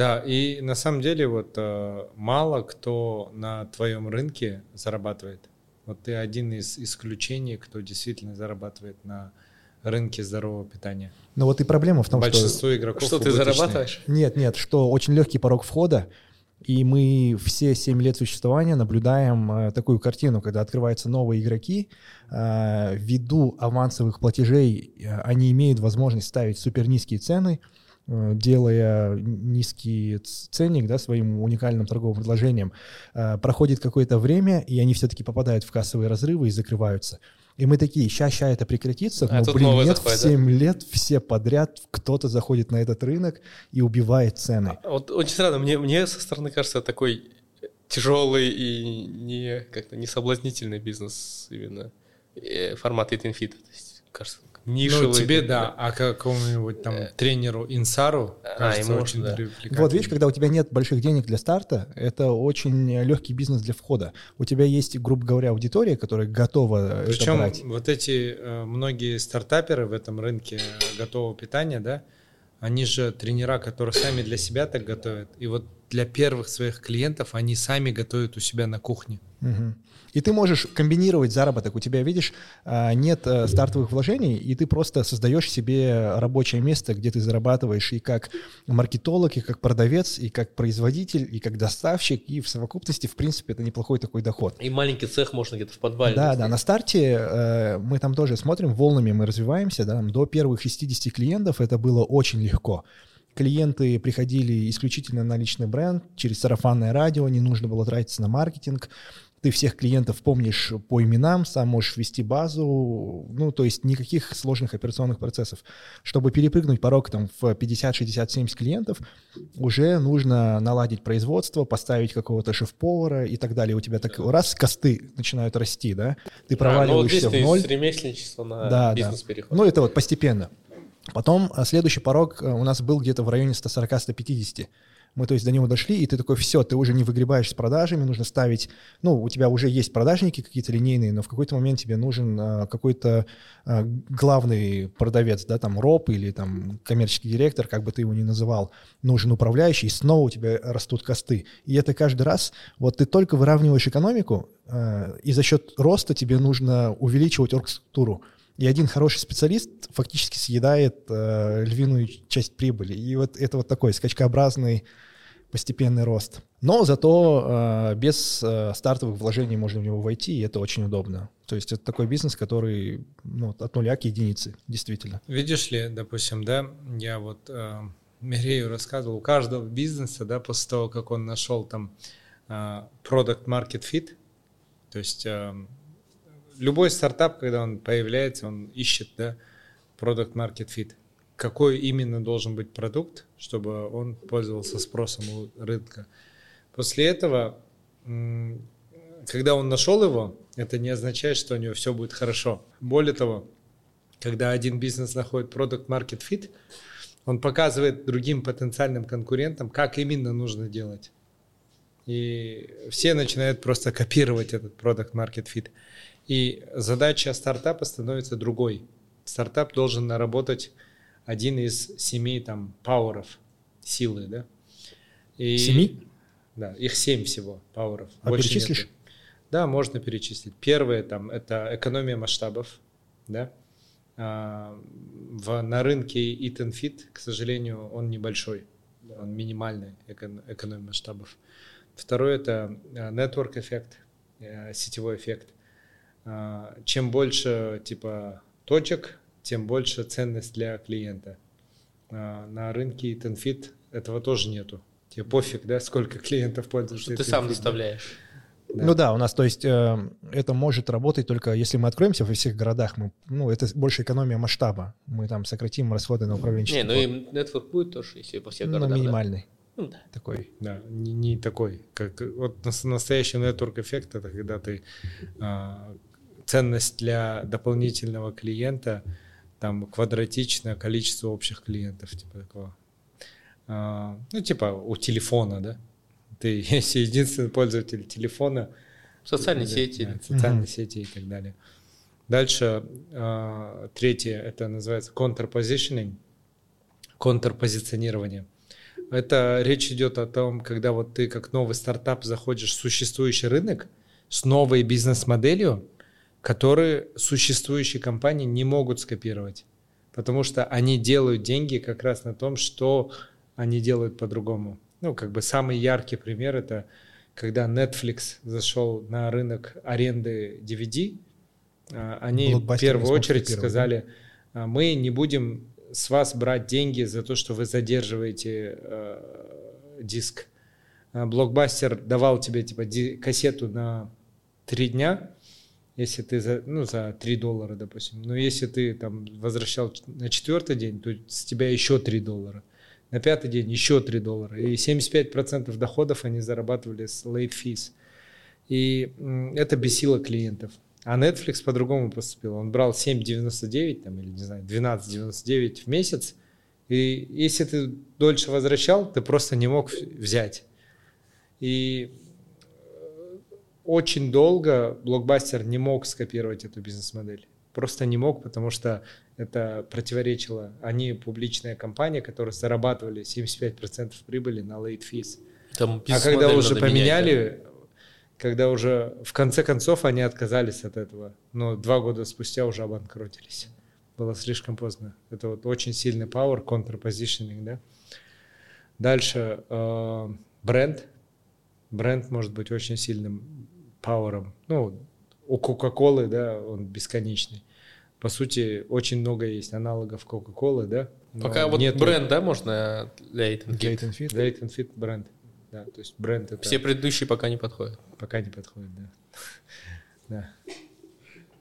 Да, и на самом деле вот э, мало кто на твоем рынке зарабатывает. Вот ты один из исключений, кто действительно зарабатывает на рынке здорового питания. Но вот и проблема в том, Большинство что... игроков Что ты убыточные. зарабатываешь? Нет, нет, что очень легкий порог входа, и мы все 7 лет существования наблюдаем э, такую картину, когда открываются новые игроки, э, ввиду авансовых платежей э, они имеют возможность ставить супер низкие цены, э, делая низкий ценник да, своим уникальным торговым предложением. Э, проходит какое-то время, и они все-таки попадают в кассовые разрывы и закрываются. И мы такие, ща, ща это прекратится, А но, блин, нет, заходит, в да? 7 лет все подряд кто-то заходит на этот рынок и убивает цены. А Вот очень странно, мне, мне со стороны кажется такой тяжелый и не как-то не соблазнительный бизнес именно э, формат Eat and Fit. То есть, кажется, нишевый. Ну, тебе да, а какому-нибудь там тренеру Инсару а, кажется ему очень да. Вот видишь, когда у тебя нет больших денег для старта, это очень легкий бизнес для входа. У тебя есть, грубо говоря, аудитория, которая готова это Причем брать. вот эти э, многие стартаперы в этом рынке э, готового питания, да, они же тренера, которые сами для себя так готовят. И вот для первых своих клиентов они сами готовят у себя на кухне. Мгм. И ты можешь комбинировать заработок. У тебя, видишь, а, нет э, стартовых вложений, и ты просто создаешь себе рабочее место, где ты зарабатываешь и как маркетолог, и как продавец, и как производитель, и как доставщик, и в совокупности, в принципе, это неплохой такой доход. И маленький цех можно где-то в подвале. Да, да, достать. на старте э, мы там тоже смотрим, волнами мы развиваемся, да, там до первых 60 клиентов это было очень легко. Клиенты приходили исключительно на личный бренд, через сарафанное радио, не нужно было тратиться на маркетинг. Ты всех клиентов помнишь по именам, сам можешь ввести базу, ну, то есть никаких сложных операционных процессов. Чтобы перепрыгнуть порог там в 50, 60, 70 клиентов, уже нужно наладить производство, поставить какого-то шеф-повара и так далее. У тебя так раз косты начинают расти, да, ты А, ну вот здесь проваливаешься ты в ноль. с ремесленничества на Да, бизнес да. Ну, это вот постепенно. Потом а, следующий порог а, у нас был где-то в районе 140-150. Мы, то есть, до него дошли, и ты такой, все, ты уже не выгребаешь с продажами, нужно ставить, ну, у тебя уже есть продажники какие-то линейные, но в какой-то момент тебе нужен а, какой-то а, главный продавец, да, там, роб или там коммерческий директор, как бы ты его ни называл, нужен управляющий, и снова у тебя растут косты. И это каждый раз, вот ты только выравниваешь экономику, а, и за счет роста тебе нужно увеличивать оргструктуру. И один хороший специалист фактически съедает э, львиную часть прибыли. И вот это вот такой скачкообразный постепенный рост. Но зато э, без э, стартовых вложений можно в него войти, и это очень удобно. То есть это такой бизнес, который ну, от нуля к единице, действительно. Видишь ли, допустим, да, я вот э, Мирею рассказывал, у каждого бизнеса, да, после того, как он нашел там э, product market fit, то есть э, любой стартап, когда он появляется, он ищет, да, product market fit. Какой именно должен быть продукт, чтобы он пользовался спросом у рынка. После этого, когда он нашел его, это не означает, что у него все будет хорошо. Более того, когда один бизнес находит product market fit, он показывает другим потенциальным конкурентам, как именно нужно делать. И все начинают просто копировать этот product market fit. И задача стартапа становится другой. Стартап должен наработать один из семи там пауэров силы, да? И, Семи? Да, их семь всего пауэров. А Больше перечислишь? нету. Да, можно перечислить. Первое там это экономия масштабов, да. А, в, на рынке Eat and Fit, к сожалению, он небольшой, он минимальный эко- экономия масштабов. Второе это а, network эффект, э, сетевой эффект. А, Чем больше типа точек, тем больше ценность для клиента. А, На рынке Eat and Fit этого тоже нету. Тебе пофиг, да, сколько клиентов пользуются. Что ты сам да? доставляешь. Да. Ну да, у нас, то есть, э, это может работать только если мы откроемся во всех городах. Мы, ну, это больше экономия масштаба. Мы там сократим расходы на Не, управленческий ну и нетворк будет тоже, если по всех Ну, городах. да? минимальный Ну да. такой. Да, не, не такой. Как, вот нас- настоящий network эффект это когда ты а, ценность для дополнительного клиента там квадратично количество общих клиентов, типа такого. А, ну, типа у телефона, да? Ты, если единственный пользователь телефона, Социальные да, сети. да, социальные Мгм. сети и так далее. Дальше а, третье, это называется counterpositioning, контрпозиционирование. Это речь идет о том, когда вот ты как новый стартап заходишь в существующий рынок с новой бизнес-моделью, которые существующие компании не могут скопировать. Потому что они делают деньги как раз на том, что они делают по-другому. Ну, как бы самый яркий пример это когда Netflix зашел на рынок аренды DVD, а, они в первую очередь сказали, «А, мы не будем с вас брать деньги за то, что вы задерживаете э, диск. А, блокбастер давал тебе типа кассету на три дня, если ты за, ну, за 3 доллара, допустим. Но если ты там возвращал на четвертый день, то с тебя еще 3 доллара. На пятый день еще 3 доллара. И 75% доходов они зарабатывали с late fees. И это бесило клиентов. А Netflix по-другому поступил. Он брал 7,99 там, или, не знаю, 12,99 в месяц. И если ты дольше возвращал, ты просто не мог взять. И очень долго блокбастер не мог скопировать эту бизнес-модель. Просто не мог, потому что это противоречило. Они публичная компания, которая зарабатывали 75% прибыли на late fees. Там а когда уже поменяли, менять, да? когда уже в конце концов они отказались от этого, но два года спустя уже обанкротились. Было слишком поздно. Это вот очень сильный power, контрпозиционинг, да. Дальше э, бренд. Бренд может быть очень сильным пауэром. Ну, у Кока-Колы, да, он бесконечный. По сути, очень много есть аналогов Кока-Колы, да. Пока вот нет бренд, да, можно для Fit? Для Fit? Fit бренд. Да, то есть бренд это... Все предыдущие пока не подходят. Пока не подходят, да. да.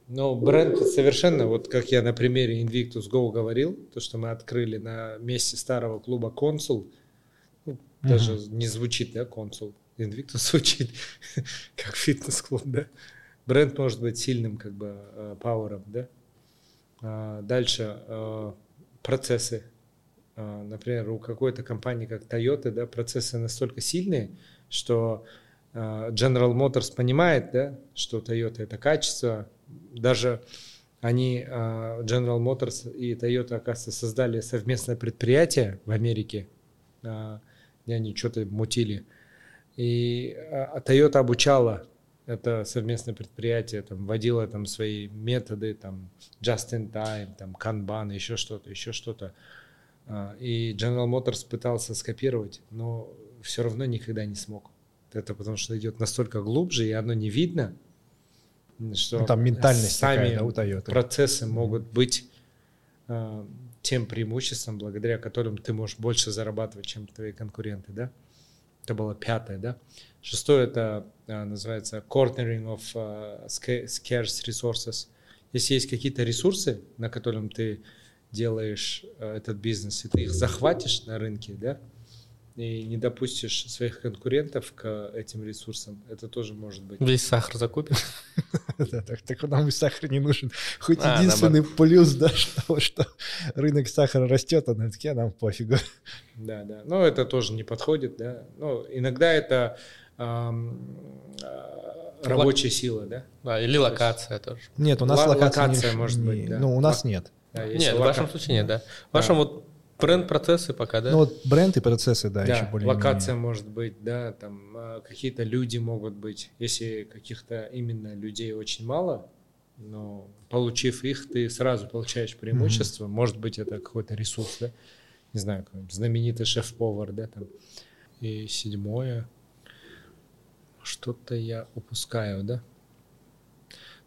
Но бренд совершенно, вот как я на примере Invictus Go говорил, то, что мы открыли на месте старого клуба Консул, ну, uh-huh. даже не звучит, да, Консул. Invictus звучит как фитнес-клуб, да. Бренд может быть сильным как бы э, пауэром, да. А, дальше э, процессы а, например, у какой-то компании, как Toyota, да, процессы настолько сильные, что а, General Motors понимает, да, что Toyota это качество. Даже они, а, General Motors и Toyota, оказывается, создали совместное предприятие в Америке, где они что-то мутили. И Toyota обучала это совместное предприятие, там, вводила там свои методы, там, just in time, там, kanban, еще что-то, еще что-то. А, и General Motors пытался скопировать, но все равно никогда не смог. Это потому что идет настолько глубже, и оно не видно, что ну, там ментальность сами такая, да, процессы могут быть э, тем преимуществом, благодаря которым ты можешь больше зарабатывать, чем твои конкуренты, да? Это было пятое, да? Шестое это э, называется cornering of uh, scarce resources. Если есть какие-то ресурсы, на котором ты делаешь э, этот бизнес, и ты их захватишь на рынке, да, и не допустишь своих конкурентов к этим ресурсам, это тоже может быть. Весь сахар закупишь? Да, так, нам и сахар не нужен. Хоть а, единственный плюс, да, что, рынок сахара растет, а на таки нам пофигу. Да, да. Но это тоже не подходит, да. Ну, иногда это рабочая сила, да? Да, или локация тоже. Нет, у нас локация, может быть, да. Ну, у нас нет. Да, нет, в вашем случае нет, да. В вашем вот бренд-процессы пока, да? Ну вот бренд и процессы, да, да еще более локация может быть, да, там а, какие-то люди могут быть. Если каких-то именно людей очень мало, но получив их, ты сразу получаешь преимущество. Mm-hmm. Может быть, это какой-то ресурс, да? Не знаю, знаменитый шеф-повар, да, там. И седьмое. Что-то я упускаю, да?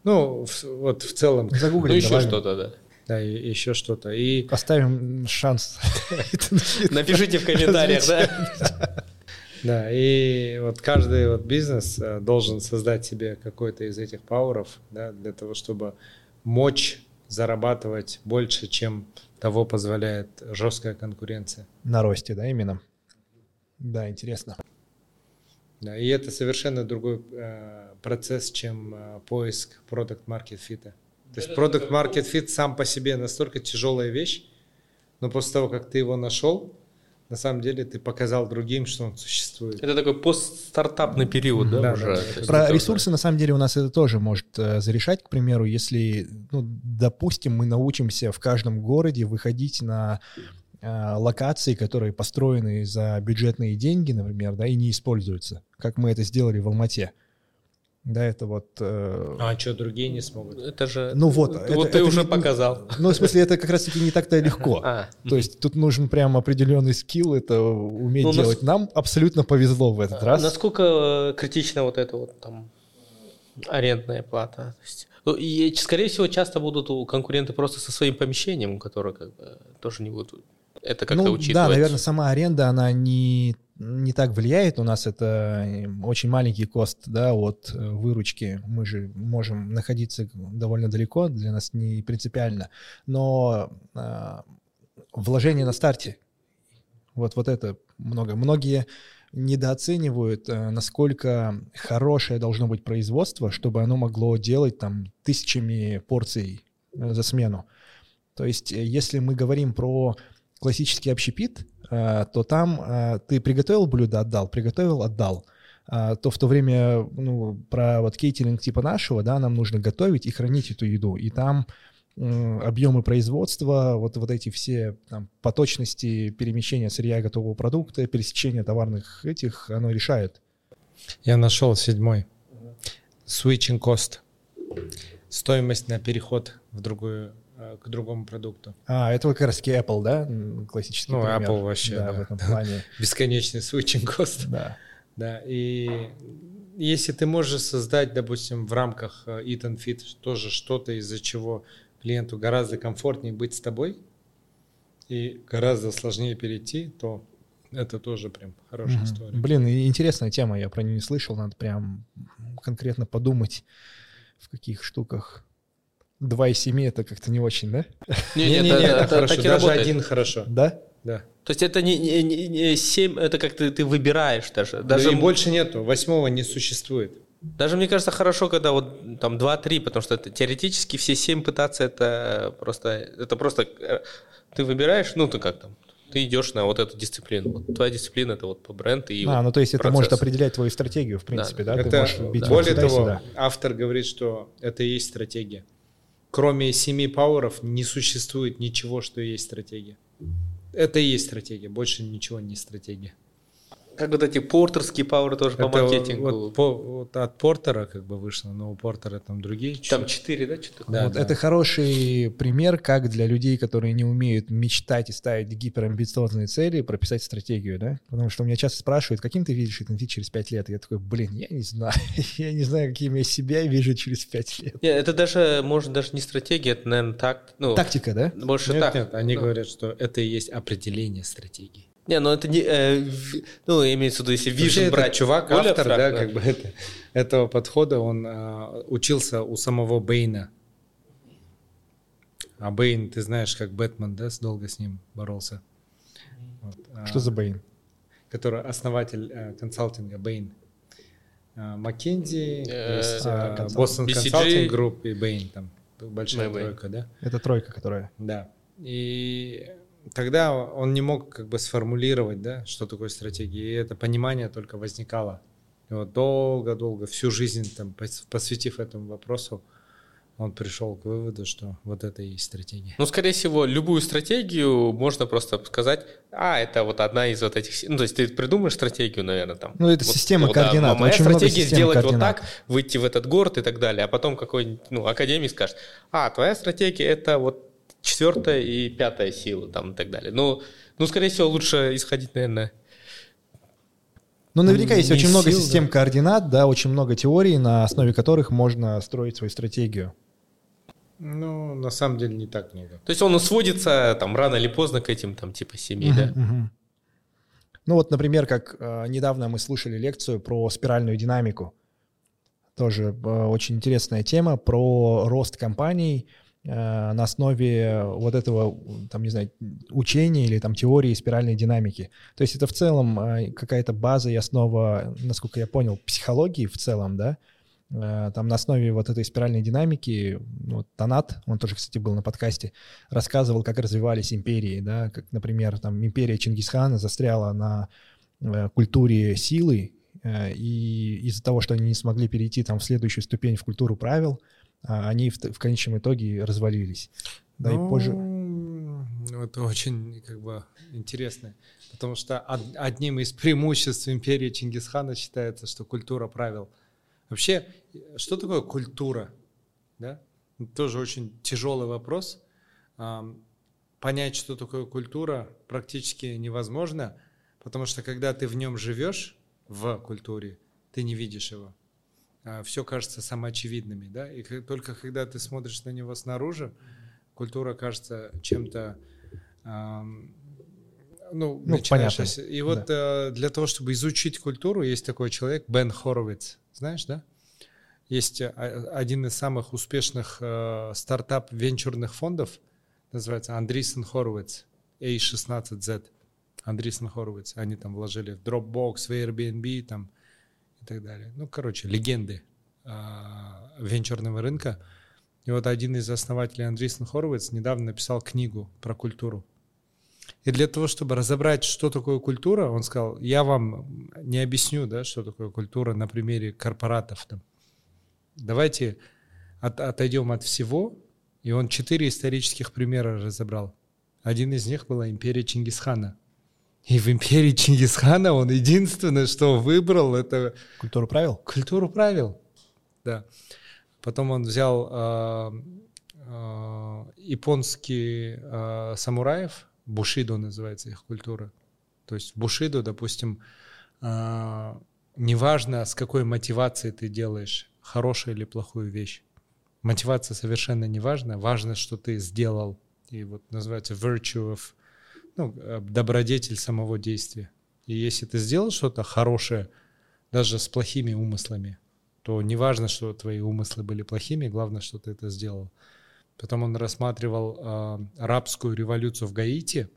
Ну, в, вот в целом. Загуглим. Ну, еще что-то, да да, и еще что-то. И... Поставим шанс. Напишите в комментариях, да? Да, и вот каждый вот бизнес э, должен создать себе какой-то из этих пауэров, да, для того, чтобы мочь зарабатывать больше, чем того позволяет жесткая конкуренция. На росте, да, именно? Да, интересно. Да, и это совершенно другой э, процесс, чем э, поиск продукт market фита. То есть продукт market fit сам по себе настолько тяжелая вещь, но после того, как ты его нашел, на самом деле ты показал другим, что он существует. Это такой постстартапный период, да, да уже? Да. Про ресурсы, на самом деле, у нас это тоже может э, зарешать, к примеру, если, ну, допустим, мы научимся в каждом городе выходить на э, локаций, которые построены за бюджетные деньги, например, да, и не используются, как мы это сделали в Алмате. Да, это вот... Э, А что, другие не смогут? Это же... Ну вот, Вот это- ты это уже не- показал. ну, в смысле, это как раз-таки не так-то легко. А, То есть тут нужен прям определенный скилл это уметь Ну, нас- делать. Нам абсолютно повезло в этот раз. Насколько э, критична вот эта вот там арендная плата? То есть, ну, и, скорее всего, часто будут у конкуренты просто со своим помещением, которые как бы тоже не будут это как-то ну, учитывать. да, наверное, сама аренда, она не, не так влияет. У нас это э, очень маленький кост да, от э, выручки. Мы же можем находиться довольно далеко, для нас не принципиально. Но а, вложение на старте, вот, вот это много. Многие недооценивают, э, насколько хорошее должно быть производство, чтобы оно могло делать там тысячами порций э, за смену. То есть, э, если мы говорим про классический общепит, э, то там э, ты приготовил блюдо, отдал, приготовил, отдал. А, То в то время, ну, про вот кейтеринг типа нашего, да, нам нужно готовить и хранить эту еду. И там объемы производства, вот, вот эти все там, поточности перемещения сырья готового продукта, пересечения товарных этих, оно решает. Я нашел седьмой. Switching cost. Стоимость на переход в другую, э, к другому продукту. А, это вот как раз таки Apple, да, классический Ну, пример. Apple вообще, Да, да. в этом плане, Бесконечный switching cost. да. Да, и если ты можешь создать, допустим, в рамках э, Eat and Fit тоже что-то, из-за чего клиенту гораздо комфортнее быть с тобой и гораздо сложнее перейти, то это тоже прям хорошая Мгм. история. Блин, интересная тема, я про нее не слышал, надо прям конкретно подумать, в каких штуках. Два из семи это как-то не очень, да? Не-не-не, это хорошо, так и даже один хорошо. Да? Да. То есть это не, не, не- не 7, это как ты, ты выбираешь даже. Даже Даже, и больше нету, восьмого не существует. даже мне кажется хорошо, когда вот там 2-3, потому что это, теоретически все 7 пытаться это просто, это просто э, ты выбираешь, ну ты как там, ты идешь на вот эту дисциплину. Вот твоя дисциплина это вот по бренду и А, вот ну то есть это может процесс. определять твою стратегию, в принципе, да? Ты Это, можешь бить более сюда и того, сюда. автор говорит, что это и есть стратегия. Кроме семи пауэров не существует ничего, что есть стратегия. Это и есть стратегия, больше ничего не стратегия. Как вот эти портерские пауэры тоже по Это маркетингу. вот по- вот от Портера как бы вышло, но у Портера там другие. Там 4, да, что-то? Да, вот да. это хороший пример, как для людей, которые не умеют мечтать и ставить гиперамбициозные цели, прописать стратегию, да? Потому что у меня часто спрашивают, каким ты видишь этот через пять лет? И я такой, блин, я не знаю. я не знаю, каким я себя вижу через пять лет. Не, это даже, может, даже не стратегия, это, наверное, так. Ну, Тактика, да? больше Нет, так. нет, они Ну, говорят, что это и есть определение стратегии. Не, ну это не... э, в- ну, имеется в виду, если вижен этот брать. чувак, более автор, да, абстрактно. как бы это, этого подхода, он а, учился у самого Бэйна. А Бэйн, ты знаешь, как Бэтмен, да, с- долго с ним боролся. Вот, а, Что за Бэйн? Который основатель э, консалтинга Bain. А, McKinsey, Э, есть а, а, консалт- Boston BCG. Consulting Group и Bain там. Большая тройка, да? Это тройка, которая... Да. И тогда он не мог как бы сформулировать, да, что такое стратегия. И это понимание только возникало. И вот долго-долго, всю жизнь там, пос- посвятив этому вопросу, он пришел к выводу, что вот это и есть стратегия. Ну, скорее всего, любую стратегию можно просто сказать, а, это вот одна из вот этих... Ну, то есть ты придумаешь стратегию, наверное, там. Ну, это Вот, система вот, да, координат, моя очень стратегия сделать вот координат. так, выйти в этот город и так далее. А потом какой-нибудь, ну, академик скажет, а, твоя стратегия это вот четвертая и пятая сила там и так далее. Ну, ну, скорее всего, лучше исходить, наверное, Ну, наверняка есть очень много сил, систем да. координат, да, очень много теорий, на основе которых можно строить свою стратегию. Ну, на самом деле не так много. То есть он сводится там рано или поздно к этим там типа семи, да? Мгм, мгм. Ну вот, например, как э, недавно мы слушали лекцию про спиральную динамику. Тоже э, очень интересная тема про рост компаний э, на основе вот этого, там, не знаю, учения или там теории спиральной динамики. То есть это в целом э, какая-то база и основа, насколько я понял, психологии в целом, да, Э, там на основе вот этой спиральной динамики, вот Танат, он тоже, кстати, был на подкасте, рассказывал, как развивались империи, да, как, например, там империя Чингисхана застряла на э, культуре силы, э, и из-за того, что они не смогли перейти там в следующую ступень в культуру правил, они в, в конечном итоге развалились. Да, и позже... Ну, Ну, это очень как бы интересно, потому что одним из преимуществ империи Чингисхана считается, что культура правил. Вообще, что такое культура? Да? Тоже очень тяжелый вопрос. Понять, что такое культура, практически невозможно, потому что когда ты в нем живешь, в культуре, ты не видишь его. А Все кажется самоочевидными, да, и только когда ты смотришь на него снаружи, культура кажется чем-то ну, ну понятно. И вот да. Э, для того, чтобы изучить культуру, есть такой человек, Бен Хоровиц, знаешь, да? Есть э, один из самых успешных э, стартап-венчурных фондов, называется Андрисен Хоровиц, A16Z. Андрисен Хоровиц. Они там вложили в Dropbox, в Airbnb там, и так далее. Ну, короче, легенды э, венчурного рынка. И вот один из основателей Андрисен Хоровиц недавно написал книгу про культуру. И для того, чтобы разобрать, что такое культура, он сказал, я вам не объясню, да, что такое культура на примере корпоратов. Там. Давайте от, отойдем от всего. И он четыре исторических примера разобрал. Один из них была империя Чингисхана. И в империи Чингисхана он единственное, что выбрал, это... Культуру правил? Культуру правил, да. Потом он взял э, э, японские э, самураев, Бушидо называется их культура. То есть Бушидо, допустим, э, неважно, с какой мотивацией ты делаешь хорошую или плохую вещь. Мотивация совершенно не важна. Важно, что ты сделал. И вот называется virtue of, ну, добродетель самого действия. И если ты сделал что-то хорошее, даже с плохими умыслами, то не важно, что твои умыслы были плохими, главное, что ты это сделал. Потом он рассматривал э, арабскую революцию в Гаити,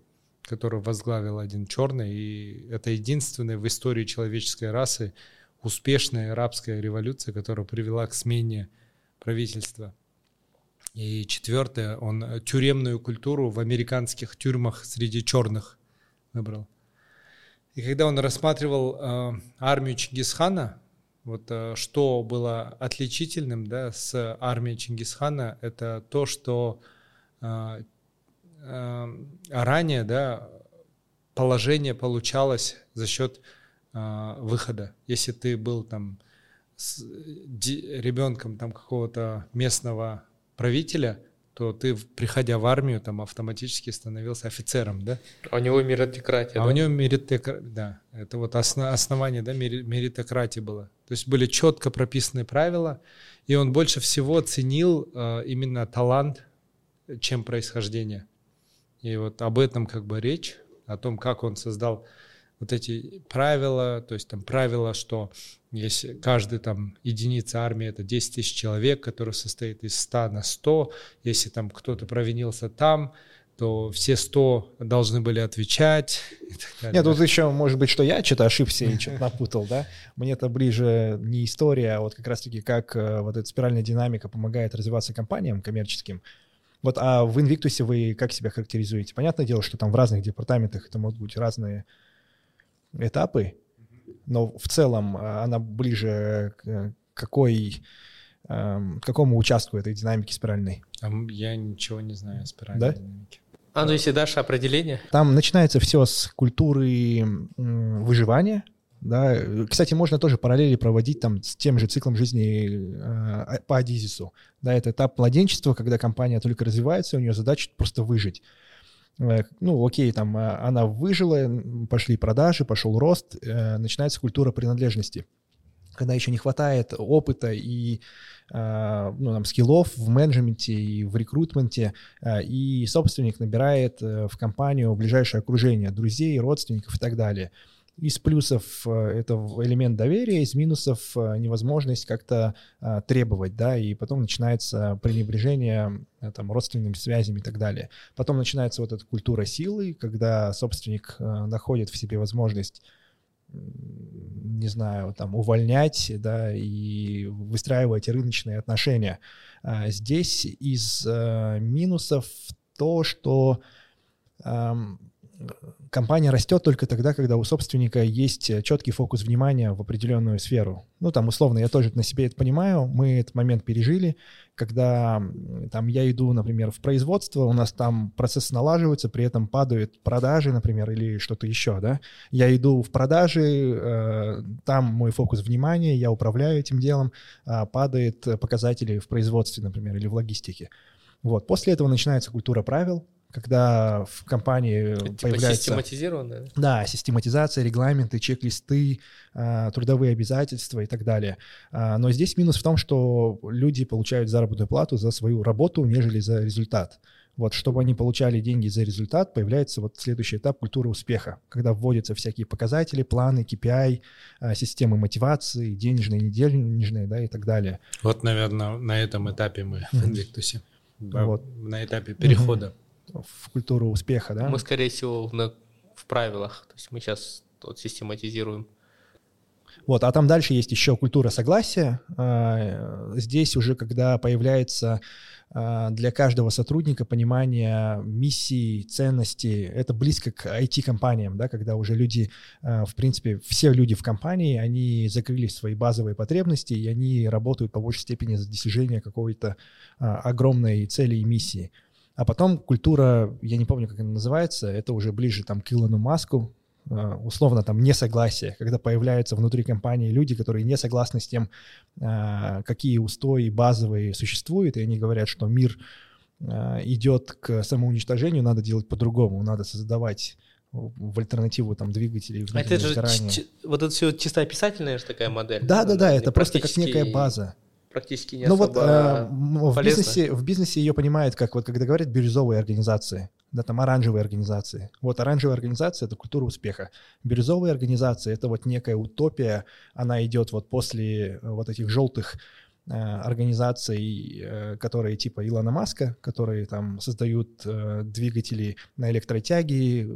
которую возглавил один черный, и это единственная в истории человеческой расы успешная арабская революция, которая привела к смене правительства. И четвертое, он тюремную культуру в американских тюрьмах среди черных выбрал. И когда он рассматривал э, армию Чингисхана, вот э, что было отличительным да, с армией Чингисхана, это то, что э, э, ранее да, положение получалось за счет э, выхода. Если ты был там с ребенком там какого-то местного правителя, то ты, приходя в армию, там автоматически становился офицером, да? А у него меритократия, А да? у него меритократия, да. Это вот основ, основание, да, меритократии было. То есть были четко прописаны правила, и он больше всего ценил э, именно талант, чем происхождение. И вот об этом как бы речь, о том, как он создал вот эти правила, то есть там правила, что если каждый там единица армии это 10 тысяч человек, который состоит из 100 на 100, если там кто-то провинился там, то все 100 должны были отвечать. Нет, тут еще, может быть, что я что-то ошибся и что-то напутал, да? Мне это ближе не история, а вот как раз-таки как э, вот эта спиральная динамика помогает развиваться компаниям коммерческим. Вот, а в Invictus вы как себя характеризуете? Понятное дело, что там в разных департаментах это могут быть разные этапы, но в целом э, она ближе к какой, эм, к какому участку этой динамики спиральной? Я ничего не знаю о спиральной да? динамике. А, ну если дашь определение? Там начинается все с культуры выживания, да. Кстати, можно тоже параллели проводить там с тем же циклом жизни э, по Адизису. Да, это этап младенчества, когда компания только развивается, у нее задача просто выжить. Э, ну, окей, там э, она выжила, пошли продажи, пошел рост, э, начинается культура принадлежности. Когда еще не хватает опыта и ну, там, скиллов в менеджменте и в рекрутменте, и собственник набирает в компанию ближайшее окружение, друзей, родственников и так далее. Из плюсов это элемент доверия, из минусов невозможность как-то требовать, да, и потом начинается пренебрежение Э, там, родственными связями и так далее. Потом начинается вот эта культура силы, когда собственник э, находит в себе возможность не знаю, там, увольнять, да, и выстраивать рыночные отношения. А здесь из э, минусов то, что э, компания растет только тогда, когда у собственника есть э, четкий фокус внимания в определенную сферу. Ну, там, условно, я тоже на себе это понимаю, мы этот момент пережили, когда там я иду, например, в производство, у нас там процесс налаживается, при этом падают продажи, например, или что-то еще, да. Я иду в продажи, э, там мой фокус внимания, я управляю этим делом, э, падают показатели в производстве, например, или в логистике. Вот. После этого начинается культура правил, когда в компании типа появляется... систематизированная? Да, систематизация, регламенты, чек-листы, а, трудовые обязательства и так далее. А, но здесь минус в том, что люди получают заработную плату за свою работу, нежели за результат. Вот, чтобы они получали деньги за результат, появляется вот следующий этап культуры успеха, когда вводятся всякие показатели, планы, KPI, а, системы мотивации, денежные, недельные, да, и так далее. Вот, наверное, на этом этапе мы в Invictus. Вот. На этапе перехода. В культуру успеха, да? Мы, скорее всего, в, в правилах. То есть мы сейчас вот систематизируем. Вот, а там дальше есть еще культура согласия. А, здесь уже, когда появляется а, для каждого сотрудника понимание миссии, ценностей, это близко к IT-компаниям, да, когда уже люди, а, в принципе, все люди в компании, они закрыли свои базовые потребности, и они работают по большей степени за достижение какой-то огромной цели и миссии. А потом культура, я не помню, как она называется, это уже ближе там к Илону Маску, а, условно там несогласие, когда появляются внутри компании люди, которые не согласны с тем, а, какие устои базовые существуют, и они говорят, что мир а, идет к самоуничтожению, надо делать по-другому, надо создавать в альтернативу там двигателей. А это же вот это все чисто описательная же такая модель. Да, да, да, это просто как некая база практически не ну особо вот, э, в, бизнесе, в бизнесе ее понимают, как вот когда говорят бирюзовые организации, да, там оранжевые организации. Вот оранжевая организация — это культура успеха. Бирюзовые организации — это вот некая утопия, она идет вот после вот этих желтых Э, организаций, э, которые типа Илона Маска, которые там создают э, двигатели на электротяги,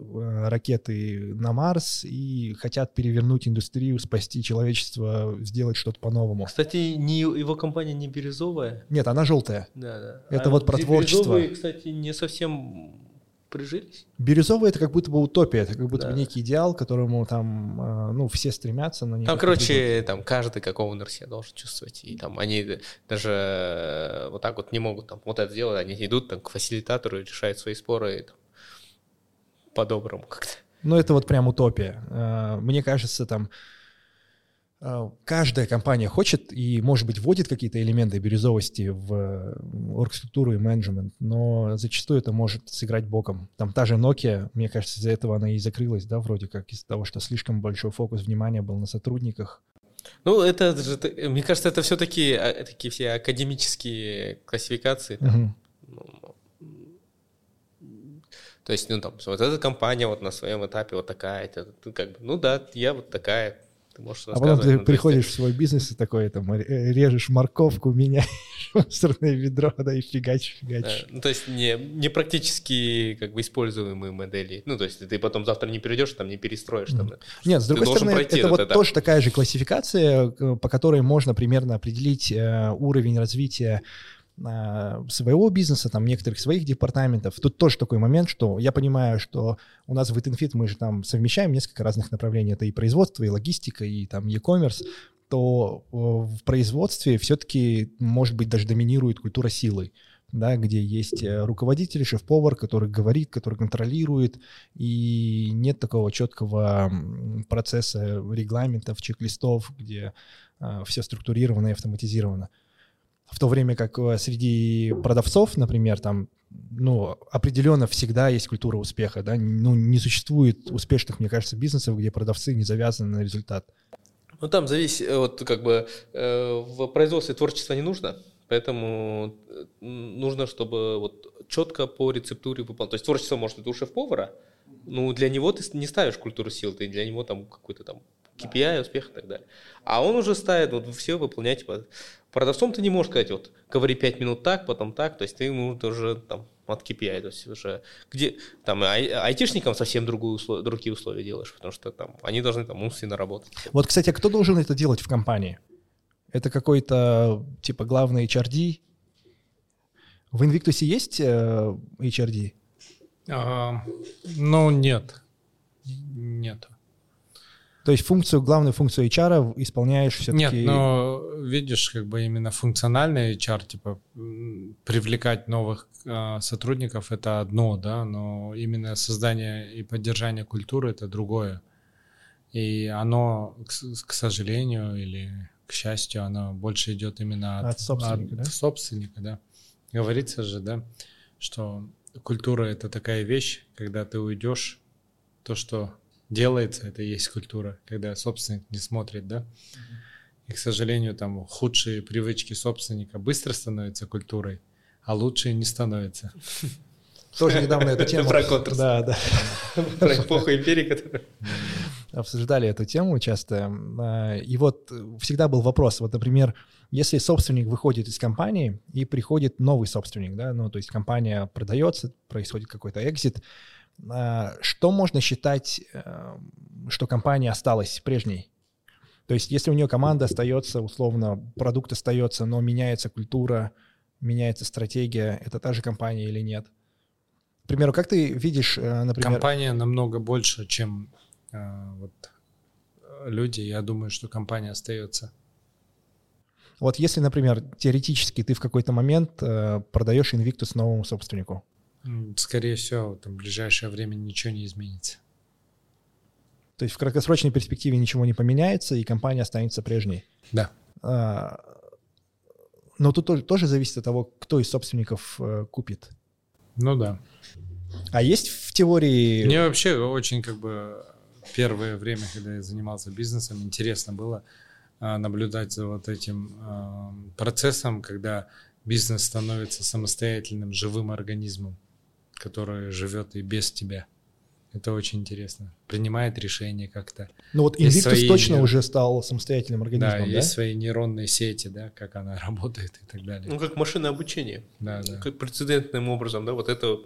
ракеты на Марс и хотят перевернуть индустрию, спасти человечество, сделать что-то по-новому. Кстати, не, его компания не бирюзовая. Нет, она желтая. Да, да. Это а вот про творчество. Бирюзовые, кстати, не совсем прижились. Бирюзовый это как будто бы утопия, это как будто да. бы некий идеал, к которому там, э, ну, все стремятся, но Там, короче, там каждый как овнер себя должен чувствовать, и там они даже э, вот так вот не могут там вот это сделать, они идут там к фасилитатору и решают свои споры и, там, по-доброму как-то. Ну, это вот прям утопия. Э, мне кажется, там каждая компания хочет и, может быть, вводит какие-то элементы бирюзовости в оргструктуру и менеджмент, но зачастую это может сыграть боком. Там та же Nokia, мне кажется, из-за этого она и закрылась, да, вроде как, из-за того, что слишком большой фокус внимания был на сотрудниках. Ну, это же, мне кажется, это все-таки а, такие все академические классификации. Там. Угу. То есть, ну, там, вот эта компания вот на своем этапе вот такая, это, как бы, ну да, я вот такая, ты можешь А потом ты приходишь в свой бизнес и такой, там, режешь морковку, меняешь мусорное ведро, да, и фигачишь, фигачишь. Да, ну, то есть не, не практически как бы используемые модели. Ну, то есть ты потом завтра не перейдешь, там не перестроишь. Там, Нет, с другой стороны, это вот этап. тоже такая же классификация, э, по которой можно примерно определить э, уровень развития своего бизнеса, там некоторых своих департаментов. Тут тоже такой момент, что я понимаю, что у нас в Eatinfit мы же там совмещаем несколько разных направлений. Это и производство, и логистика, и там e-commerce то э, в производстве все-таки, может быть, даже доминирует культура силы, да, где есть э, руководитель, шеф-повар, который говорит, который контролирует, и нет такого четкого процесса регламентов, чек-листов, где э, все структурировано и автоматизировано. В то время как э, среди продавцов, например, там, ну, определенно всегда есть культура успеха, да, ну, не существует успешных, мне кажется, бизнесов, где продавцы не завязаны на результат. Ну, там зависит, э, вот как бы э, в производстве творчества не нужно, поэтому нужно, чтобы вот четко по рецептуре выполнять. То есть творчество может быть у шеф-повара, ну, для него ты не ставишь культуру сил, ты для него там какой-то там KPI, успех и так далее. А он уже ставит вот все выполнять. Типа, продавцом ты не можешь сказать, вот, говори 5 минут так, потом так, то есть ты ему уже там от KPI, то есть уже где там ай, айтишникам совсем другую услов, другие условия делаешь, потому что там они должны там умственно работать. Вот, кстати, а кто должен это делать в компании? Это какой-то типа главный HRD? В Invictus есть э, HRD? А, ну, нет. Нет. То есть функцию, главную функцию HR исполняешь все-таки... Нет, но видишь, как бы именно функциональный HR, типа привлекать новых э, сотрудников это одно, да, но именно создание и поддержание культуры это другое. И оно, к, к сожалению или к счастью, оно больше идет именно от, от собственника, от да? собственника, да. Говорится же, да, что культура это такая вещь, когда ты уйдешь, то, что делается, это и есть культура, когда собственник не смотрит, да. И, к сожалению, там худшие привычки собственника быстро становятся культурой, а лучшие не становятся. Тоже недавно эту тему... Про контраст. Да, да. Про эпоху империи, которая... Обсуждали эту тему часто. А, и вот всегда был вопрос, вот, например, если собственник выходит из компании и приходит новый собственник, да, ну, то есть компания продается, происходит какой-то экзит, что можно считать, э, что компания осталась прежней? То есть если у нее команда остается, условно, продукт остается, но меняется культура, меняется стратегия, это та же компания или нет? К примеру, как ты видишь, э, например... Компания намного больше, чем э, вот, люди. Я думаю, что компания остается. Вот если, например, теоретически ты в какой-то момент продаешь Invictus новому собственнику, Скорее всего, там, в ближайшее время ничего не изменится. То есть в краткосрочной перспективе ничего не поменяется, и компания останется прежней. Да. А, но тут тоже, зависит от того, кто из собственников э, купит. Ну да. А есть в теории... Мне вообще очень как бы первое время, когда я занимался бизнесом, интересно было а, наблюдать за вот этим процессом, когда бизнес становится самостоятельным живым организмом который живет и без тебя. Это очень интересно. Принимает решения как-то. Ну вот Invictus свои... точно уже стал самостоятельным организмом, да? Да, есть свои нейронные сети, да, как она работает и так далее. Ну, как машина обучения. Да, да. Как прецедентным образом, да, вот это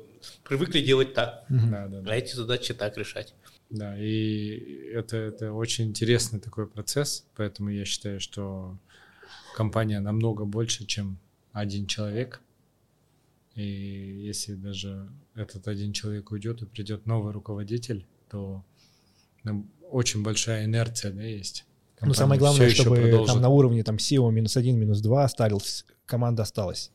привыкли делать так, угу. да, да, да. а эти задачи так решать. Да, и это, это очень интересный такой процесс, поэтому я считаю, что компания намного больше, чем один человек. И если даже этот один человек уйдет и придет новый руководитель, то ну, очень большая инерция, да, есть. Компания ну, самое главное, чтобы там на уровне там SEO минус один, минус два остались, команда осталась.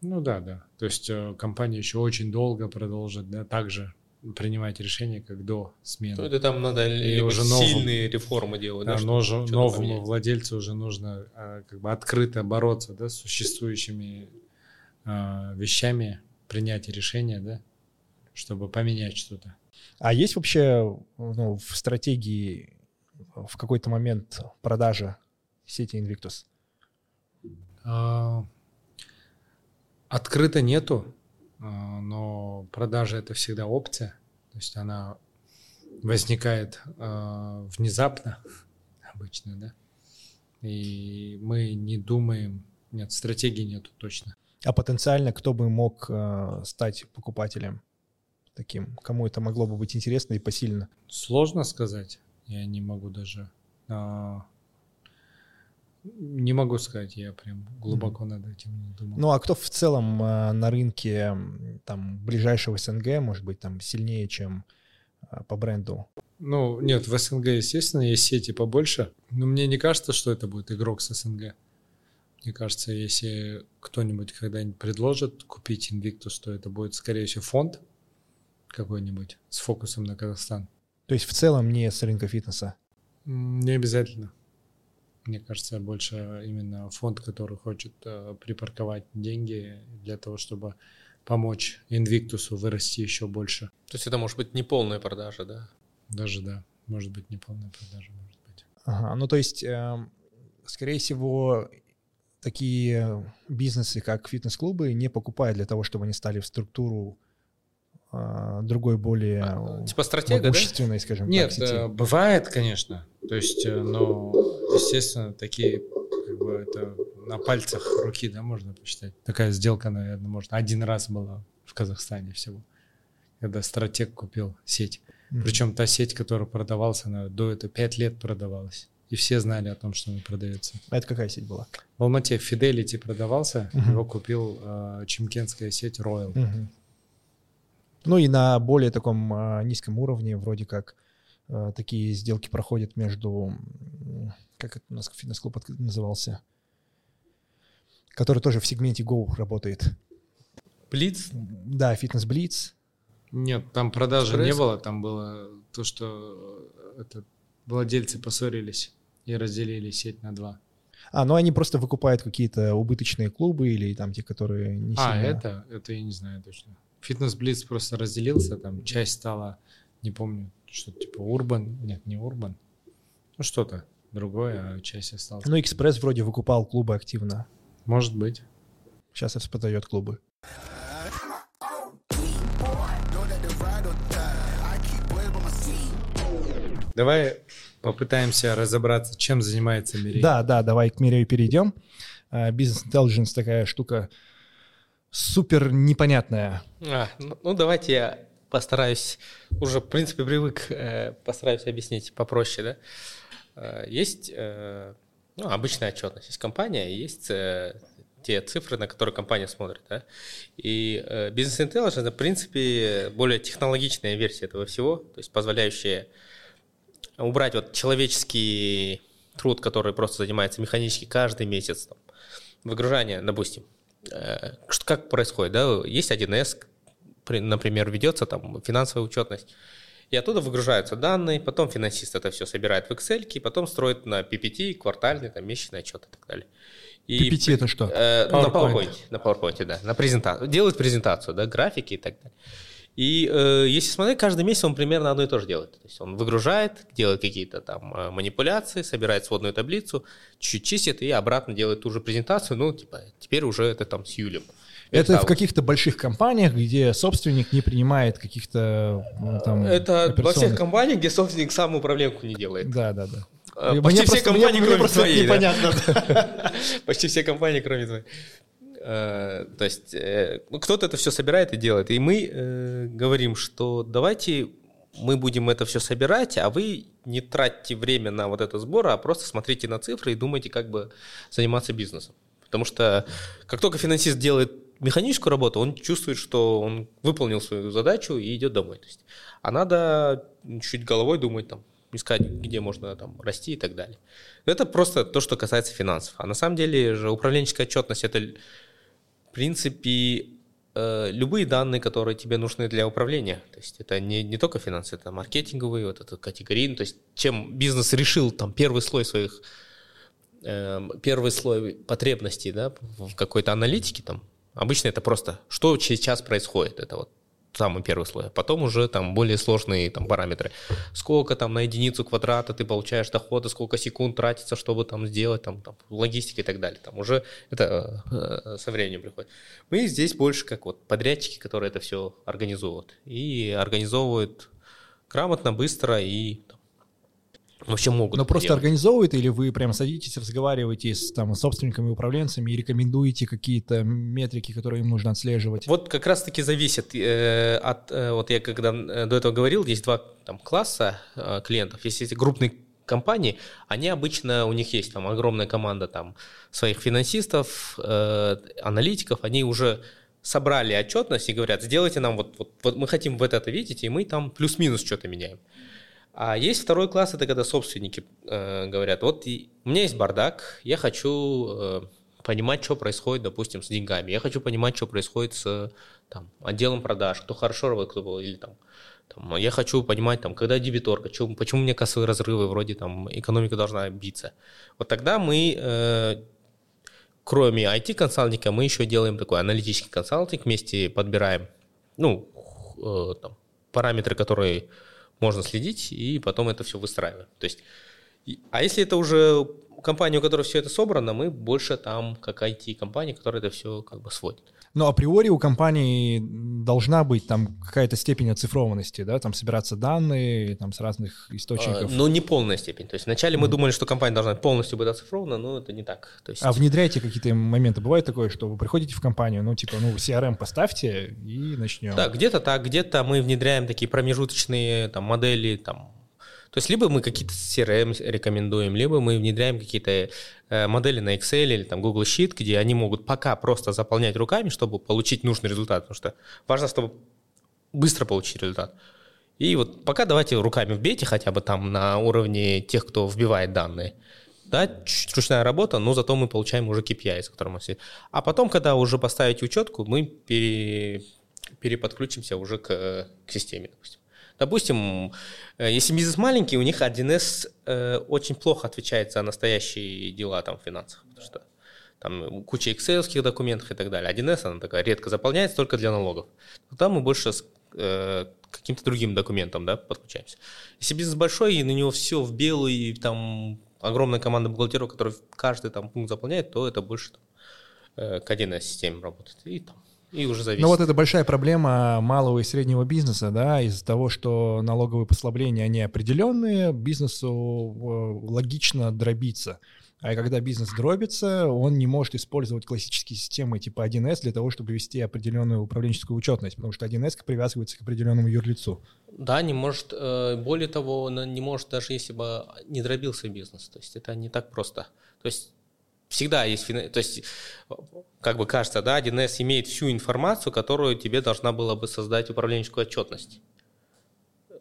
Ну да, да. То есть э, компания еще очень долго продолжит, да, также принимать решения, как до смены. Ну, это там надо и уже сильные новым, реформы делать. Да, да новому поменять. владельцу уже нужно а, как бы открыто бороться да, с существующими а, вещами принятия решения, да, чтобы поменять что-то. А есть вообще ну, в стратегии в какой-то момент продажа сети Invictus? А, открыто нету, а, но продажа это всегда опция, то есть она возникает внезапно обычно, да, и мы не думаем, нет, стратегии нету точно. А потенциально кто бы мог э, стать покупателем таким? Кому это могло бы быть интересно и посильно? Сложно сказать. Я не могу даже. А, не могу сказать, я прям глубоко mm-hmm. над этим не думал. Ну а кто в целом э, на рынке там ближайшего СНГ, может быть, там сильнее, чем э, по бренду? Ну, нет, в СНГ, естественно, есть сети побольше, но мне не кажется, что это будет игрок с СНГ. Мне кажется, если кто-нибудь когда-нибудь предложит купить Invictus, то это будет, скорее всего, фонд какой-нибудь с фокусом на Казахстан. То есть в целом не с рынка фитнеса? Не обязательно. Мне кажется, больше именно фонд, который хочет э, припарковать деньги для того, чтобы помочь Invictus вырасти еще больше. То есть это может быть не полная продажа, да? Даже да, может быть не полная продажа, может быть. Ага, ну то есть, э, скорее всего, такие бизнесы, как фитнес-клубы, не покупают для того, чтобы они стали в структуру а, другой более а, типа стратега, могущественной, да? скажем Нет, так, сети. Э, бывает, конечно. То есть, э, но, естественно, такие, как бы это на пальцах руки, да, можно посчитать. Такая сделка, наверное, может, один раз была в Казахстане всего, когда стратег купил сеть. Mm-hmm. Причем та сеть, которая продавалась, она до этого пять лет продавалась и все знали о том, что он продается. А это какая сеть была? В Алмате Fidelity продавался, uh-huh. его купил э, чемкенская сеть Royal. Uh-huh. Ну и на более таком а, низком уровне вроде как а, такие сделки проходят между... Как это у нас фитнес-клуб назывался? Который тоже в сегменте Go работает. Блиц? Да, фитнес Блиц. Нет, там продажи Экспресс? не было, там было то, что э, это, владельцы поссорились и разделили сеть на два. А, ну они просто выкупают какие-то убыточные клубы или там те, которые не А, сильно... это? Это я не знаю точно. Фитнес Блиц просто разделился, там часть стала, не помню, что типа Урбан, нет, не Урбан, ну что-то другое, а часть осталась. Ну, Экспресс вроде выкупал клубы активно. Может быть. Сейчас продает клубы. Давай попытаемся разобраться, чем занимается Мирей. Да, да, давай к Мирею перейдем. Бизнес uh, Intelligence такая штука супер непонятная. А, ну, ну, давайте я постараюсь, уже в принципе привык, э, постараюсь объяснить попроще, да. Э, есть э, ну, обычная отчетность, есть компания, есть э, те цифры, на которые компания смотрит. Да? И Intelligence, это, в принципе, более технологичная версия этого всего, то есть позволяющая убрать вот человеческий труд, который просто занимается механически каждый месяц, там, выгружание, допустим, э, как происходит, да, есть 1С, например, ведется там финансовая учетность, и оттуда выгружаются данные, потом финансист это все собирает в Excel, и потом строит на PPT, квартальный, там, месячный отчет и так далее. И, PPT это что? Э, PowerPoint. На PowerPoint, на PowerPoint, да, на презентацию, делает презентацию, да, графики и так далее. И э, если смотреть, каждый месяц он примерно одно и то же делает. То есть он выгружает, делает какие-то там э, манипуляции, собирает сводную таблицу, чуть-чуть чистит и обратно делает ту же презентацию. Ну, типа, теперь уже это там с Юлем. Это, это в каких-то больших компаниях, где собственник не принимает каких-то ну, там Это во всех компаниях, где собственник сам управленку не делает. Да, да, да. Почти мне все просто, компании, мне, кроме мне твоей. Непонятно. Почти все компании, кроме твоей. Э, то есть э, ну, кто-то это все собирает и делает. И мы э, говорим, что давайте мы будем это все собирать, а вы не тратьте время на вот этот сбор, а просто смотрите на цифры и думайте, как бы заниматься бизнесом. Потому что как только финансист делает механическую работу, он чувствует, что он выполнил свою задачу и идет домой. То есть, а надо чуть головой думать, там, искать, где можно там расти и так далее. Это просто то, что касается финансов. А на самом деле же управленческая отчетность это в принципе, э, любые данные, которые тебе нужны для управления. То есть это не, не только финансы, это маркетинговые, вот это категории. То есть чем бизнес решил там первый слой своих, э, первый слой потребностей да, в какой-то аналитике, там, обычно это просто, что сейчас происходит. Это вот самый первый слой. А потом уже там более сложные там параметры. Сколько там на единицу квадрата ты получаешь дохода, сколько секунд тратится, чтобы там сделать, там, там логистика и так далее. Там уже это э, со временем приходит. Мы здесь больше как вот подрядчики, которые это все организовывают. И организовывают грамотно, быстро и там, вообще могут. Но просто делать. организовывают или вы прям садитесь, разговариваете с там, собственниками, управленцами и рекомендуете какие-то метрики, которые им нужно отслеживать? Вот как раз-таки зависит э, от... Э, вот я когда э, до этого говорил, есть два там, класса э, клиентов. Есть эти крупные компании, они обычно, у них есть там огромная команда там своих финансистов, э, аналитиков, они уже собрали отчетность и говорят, сделайте нам вот, вот, вот мы хотим вот это видеть, и мы там плюс-минус что-то меняем. А есть второй класс, это когда собственники э, говорят, вот и, у меня есть бардак, я хочу э, понимать, что происходит, допустим, с деньгами, я хочу понимать, что происходит с там, отделом продаж, кто хорошо работает, кто был, или там, там, я хочу понимать, там, когда дебиторка, почему, почему у меня кассовые разрывы, вроде там экономика должна биться. Вот тогда мы, э, кроме IT-консалтинга, мы еще делаем такой аналитический консалтинг, вместе подбираем, ну, э, там, параметры, которые можно следить и потом это все выстраиваем. То есть, а если это уже компания, у которой все это собрано, мы больше там как IT-компания, которая это все как бы сводит. Но априори у компании должна быть там какая-то степень оцифрованности, да, там собираться данные там с разных источников. А, но не полная степень. То есть вначале mm. мы думали, что компания должна полностью быть оцифрована, но это не так. То есть... А внедряете какие-то моменты? Бывает такое, что вы приходите в компанию, ну типа, ну CRM поставьте и начнем. Да, где-то так, где-то мы внедряем такие промежуточные там модели, там то есть либо мы какие-то CRM рекомендуем, либо мы внедряем какие-то э, модели на Excel или там Google Sheet, где они могут пока просто заполнять руками, чтобы получить нужный результат. Потому что важно, чтобы быстро получить результат. И вот пока давайте руками вбейте хотя бы там на уровне тех, кто вбивает данные. Да, чуть ручная работа, но зато мы получаем уже KPI, с которым мы все. А потом, когда уже поставите учетку, мы пере, переподключимся уже к, к системе, допустим. Допустим, э, если бизнес маленький, у них 1С э, очень плохо отвечает за настоящие дела там в финансах, потому что там куча excel документов и так далее. 1С, она такая редко заполняется только для налогов. Там мы больше с э, каким-то другим документом да, подключаемся. Если бизнес большой, и на него все в белую, и там огромная команда бухгалтеров, которые каждый там пункт заполняет, то это больше там, э, к 1С системе работает. И там и уже зависит. Ну вот это большая проблема малого и среднего бизнеса, да, из-за того, что налоговые послабления, они определенные, бизнесу э, логично дробиться. А когда бизнес дробится, он не может использовать классические системы типа 1С для того, чтобы вести определенную управленческую учетность, потому что 1С привязывается к определенному юрлицу. Да, не может, э, более того, не может даже если бы не дробился бизнес. То есть это не так просто. То есть всегда есть, то есть, как бы кажется, да, 1С имеет всю информацию, которую тебе должна была бы создать управленческую отчетность.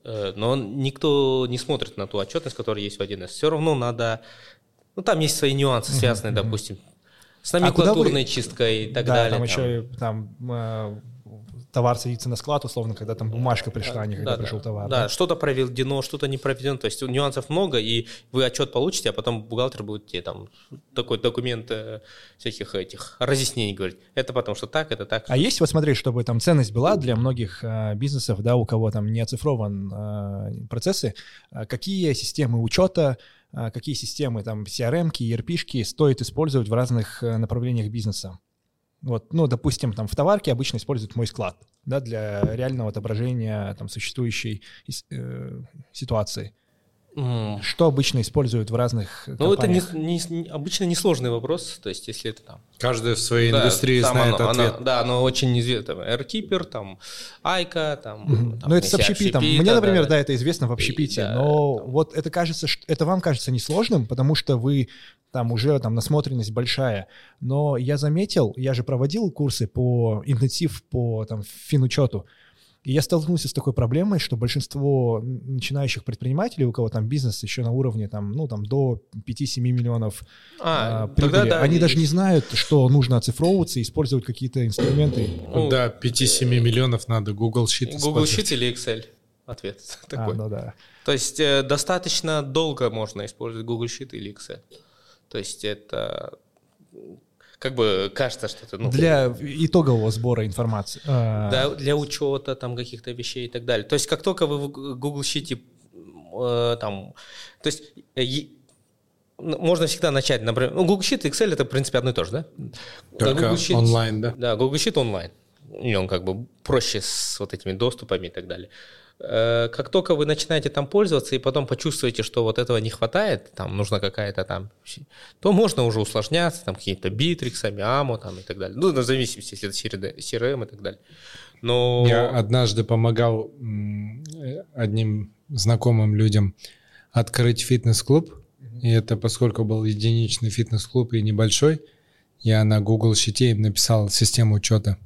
Э, но никто не смотрит на ту отчетность, которая есть в 1С. Все равно надо, ну там есть свои нюансы, связанные, допустим, с номенклатурной а вы... чисткой и так да, далее. Там, там еще там э, товар садится на склад, условно, когда там бумажка пришла, а не когда да, пришел товар. Да, да? что-то проведено, что-то не проведено. То есть нюансов много, и вы отчет получите, а потом бухгалтер будет тебе там такой документ э, всяких этих разъяснений говорить. Это потому что так, это так. А есть, вот смотри, чтобы там ценность была для многих э, бизнесов, да, у кого там не оцифрован э, процессы, э, какие системы учета, э, какие системы там CRM, ERP-шки стоит использовать в разных э, направлениях бизнеса? Вот, ну, допустим, там в товарке обычно используют мой склад, да, для реального отображения там существующей э, ситуации. Mm. Что обычно используют в разных Ну, это не, не, обычно несложный вопрос, то есть если это там... Каждый в своей да, индустрии знает оно, ответ. Оно, да, но очень известно. Там, AirKeeper, там, Айка, там... Mm-hmm. там ну, это с общепитом. общепита, Мне, например, да, да, это известно в общепите, да, но там... вот это кажется, это вам кажется несложным, потому что вы там уже там насмотренность большая. Но я заметил, я же проводил курсы по интенсив по там финучету, и я столкнулся с такой проблемой, что большинство начинающих предпринимателей, у кого там бизнес еще на уровне там, ну, там до 5-7 миллионов а, а, прибыли, да, они и... даже не знают, что нужно оцифровываться и использовать какие-то инструменты. Ну, да, 5-7 миллионов надо Google Sheet Google Sheet или Excel? Ответ такой. А, ну да. То есть э, достаточно долго можно использовать Google Sheet или Excel. То есть это как бы кажется, что это... Ну, для итогового сбора информации. А. Да, для учета там каких-то вещей и так далее. То есть как только вы в Google Sheet э, там... То есть можно всегда начать, например, ну, Google Sheet и Excel это, в принципе, одно и то же, да? Только Google Sheet, онлайн, да? Да, Google Sheet онлайн. И он как бы проще с вот этими доступами и так далее. Э, как только вы начинаете там пользоваться и потом почувствуете, что вот этого не хватает, там нужна какая-то там, то можно уже усложняться, там какими-то битриксами, амо там и так далее. Ну, на зависимости, если это CRM и так далее. Но... Я однажды помогал одним знакомым людям открыть фитнес-клуб, и это поскольку был единичный фитнес-клуб и небольшой, я на Google Sheet написал систему учета.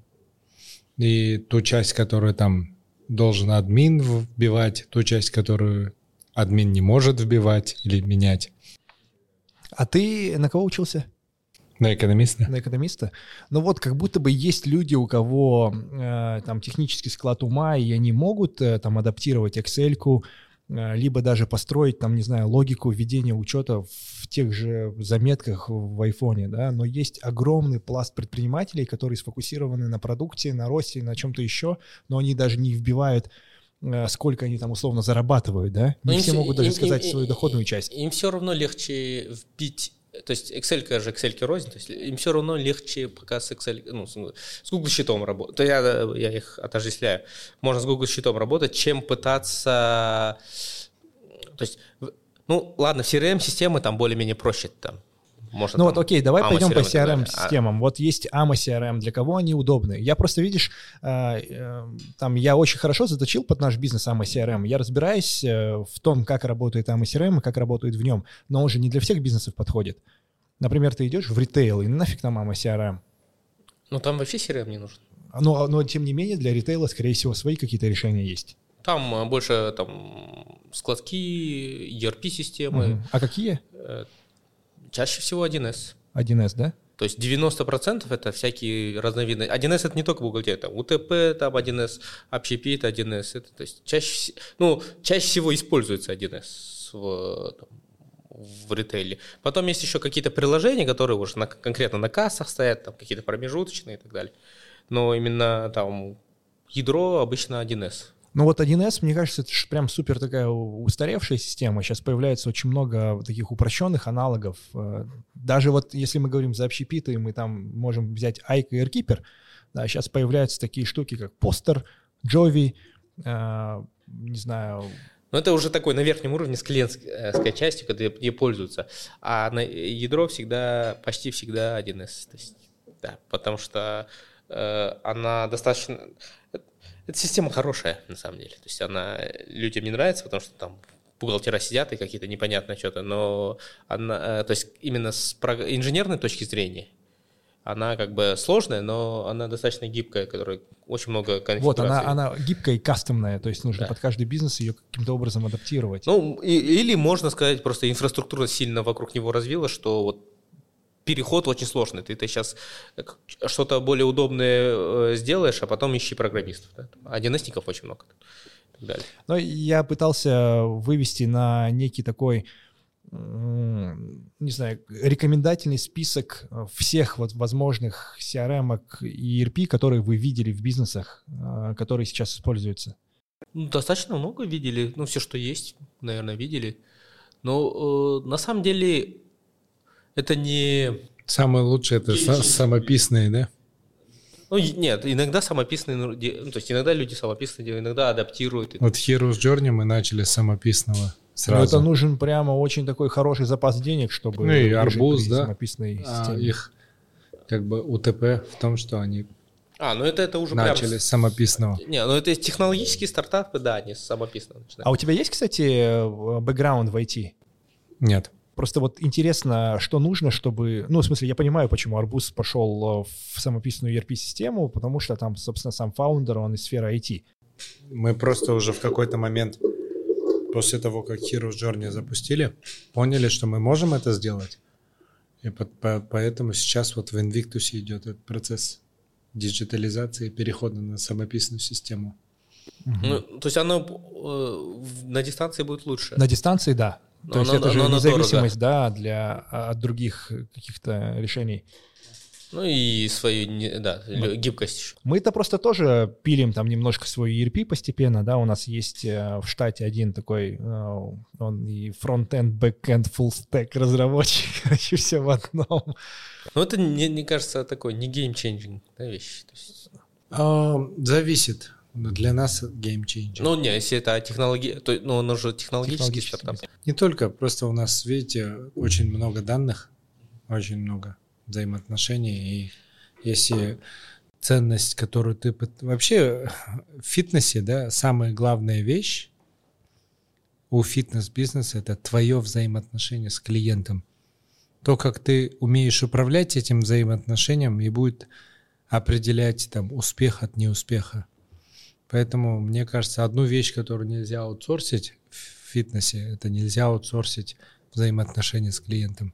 И ту часть, которая там должен админ вбивать ту часть, которую админ не может вбивать или менять. А ты на кого учился? На экономиста. На экономиста. Ну вот, как будто бы есть люди, у кого э, там технический склад ума, и они могут э, там адаптировать Excel-ку, Э, либо даже построить, там, не знаю, логику введения учета в тех же заметках в айфоне, да, но есть огромный пласт предпринимателей, которые сфокусированы на продукте, на росте, на чем-то еще, но они даже не вбивают э, сколько они там условно зарабатывают, да? Не но все могут даже им, сказать им, свою доходную часть. Им все равно легче вбить то есть Excel же Excel рознь, то есть им все равно легче пока с Excel, ну, с Google щитом работать. То я, я их отождествляю. Можно с Google щитом работать, чем пытаться... То есть, ну, ладно, в CRM-системы там более-менее проще там может, ну вот окей, давай AMA пойдем CRM по CRM-системам. А... Вот есть AMA CRM, для кого они удобны? Я просто, видишь, э, э, там я очень хорошо заточил под наш бизнес AMA CRM. Я разбираюсь э, в том, как работает AMA CRM и как работает в нем. Но он же не для всех бизнесов подходит. Например, ты идешь в ритейл, и нафиг там AMA CRM? Ну там вообще CRM не нужен. Но, но тем не менее для ритейла, скорее всего, свои какие-то решения есть. Там больше там складки, ERP-системы. Мгм. А какие? Чаще всего 1С. 1С, да? То есть 90% это всякие разновидные. 1С это не только бухгалтерия, там УТП, там 1С, общепит 1С. Это, то есть чаще, ну, чаще всего используется 1С в, там, в ритейле. Потом есть еще какие-то приложения, которые уже на- конкретно на кассах стоят, там какие-то промежуточные и так далее. Но именно там ядро обычно 1С. Ну вот 1С, мне кажется, это ж прям супер такая устаревшая система. Сейчас появляется очень много таких упрощенных аналогов. Э, Даже вот если мы говорим за общепиты, мы там можем взять Айк и Airkeeper. Да, сейчас появляются такие штуки, как Постер, Джови, э, не знаю, Но это уже такой на верхнем уровне с клиентской частью, когда ей пользуются. А на ядро всегда, почти всегда 1С. То есть, да, потому что э, она достаточно... Эта система хорошая, на самом деле. То есть она людям не нравится, потому что там бухгалтера сидят и какие-то непонятные что-то, но она, э, то есть именно с инженерной точки зрения, она как бы сложная, но она достаточно гибкая, которая очень много конфигураций. Вот, она, она гибкая и кастомная, то есть нужно Да. под каждый бизнес ее каким-то образом адаптировать. Ну, и- или можно сказать, просто инфраструктура сильно вокруг него развила, что вот переход очень сложный. Ты, ты сейчас что-то более удобное э, сделаешь, а потом ищи программистов. Да? А 1С-ников очень много. Далее. Но я пытался вывести на некий такой, не знаю, рекомендательный список э, всех вот возможных CRM и ERP, которые вы видели в бизнесах, э, которые сейчас используются. Ну, достаточно много видели. Ну, все, что есть, наверное, видели. Но э, на самом деле это не... Самое лучшее это са- самописные, да? Ну, нет, иногда самописные, ну, ну, то есть иногда люди самописные делают, иногда адаптируют. Вот Heroes Journey мы начали с самописного Но сразу. это нужен прямо очень такой хороший запас денег, чтобы Ну и арбуз, да. самописной А системе. их как бы УТП в том, что они А, ну это, это уже начали прям... с самописного. Не, ну это технологические стартапы, да, они с самописного начинают. А у тебя есть, кстати, э, бэкграунд в IT? Нет. Просто вот интересно, что нужно, чтобы... Ну, в смысле, я понимаю, почему Арбуз пошел э, в самописную ERP-систему, потому что там, собственно, сам фаундер, он из сферы IT. Мы просто уже в какой-то момент после того, как Heroes Journey запустили, поняли, что мы можем это сделать. И по- по- поэтому сейчас вот в Invictus идет этот процесс диджитализации, перехода на самописную систему. Ну, то есть оно э, на дистанции будет лучше. На дистанции, да. То Но есть оно- это же но оно независимость, да, для, а, от других каких-то решений. Ну и свою, да, лю- гибкость еще. Мы-то просто тоже пилим там немножко свой ERP постепенно, да, у нас есть э, в штате один такой, э, он и front-end, back-end, full-stack разработчик, короче, все в одном. Но это, мне, мне кажется, такой не game-changing да, вещь. То есть, А, зависит. Но Для нас changer. ну, не, если это технология, то ну, он уже технологический Технологический стартап. Не только, просто у нас, видите, очень много данных, очень много взаимоотношений, и если ценность, которую ты... Вообще в фитнесе, да, самая главная вещь у фитнес-бизнеса — это твое взаимоотношение с клиентом. То, как ты умеешь управлять этим взаимоотношением, и будет определять там успех от неуспеха. Поэтому, мне кажется, одну вещь, которую нельзя аутсорсить в фитнесе, это нельзя аутсорсить взаимоотношения с клиентом.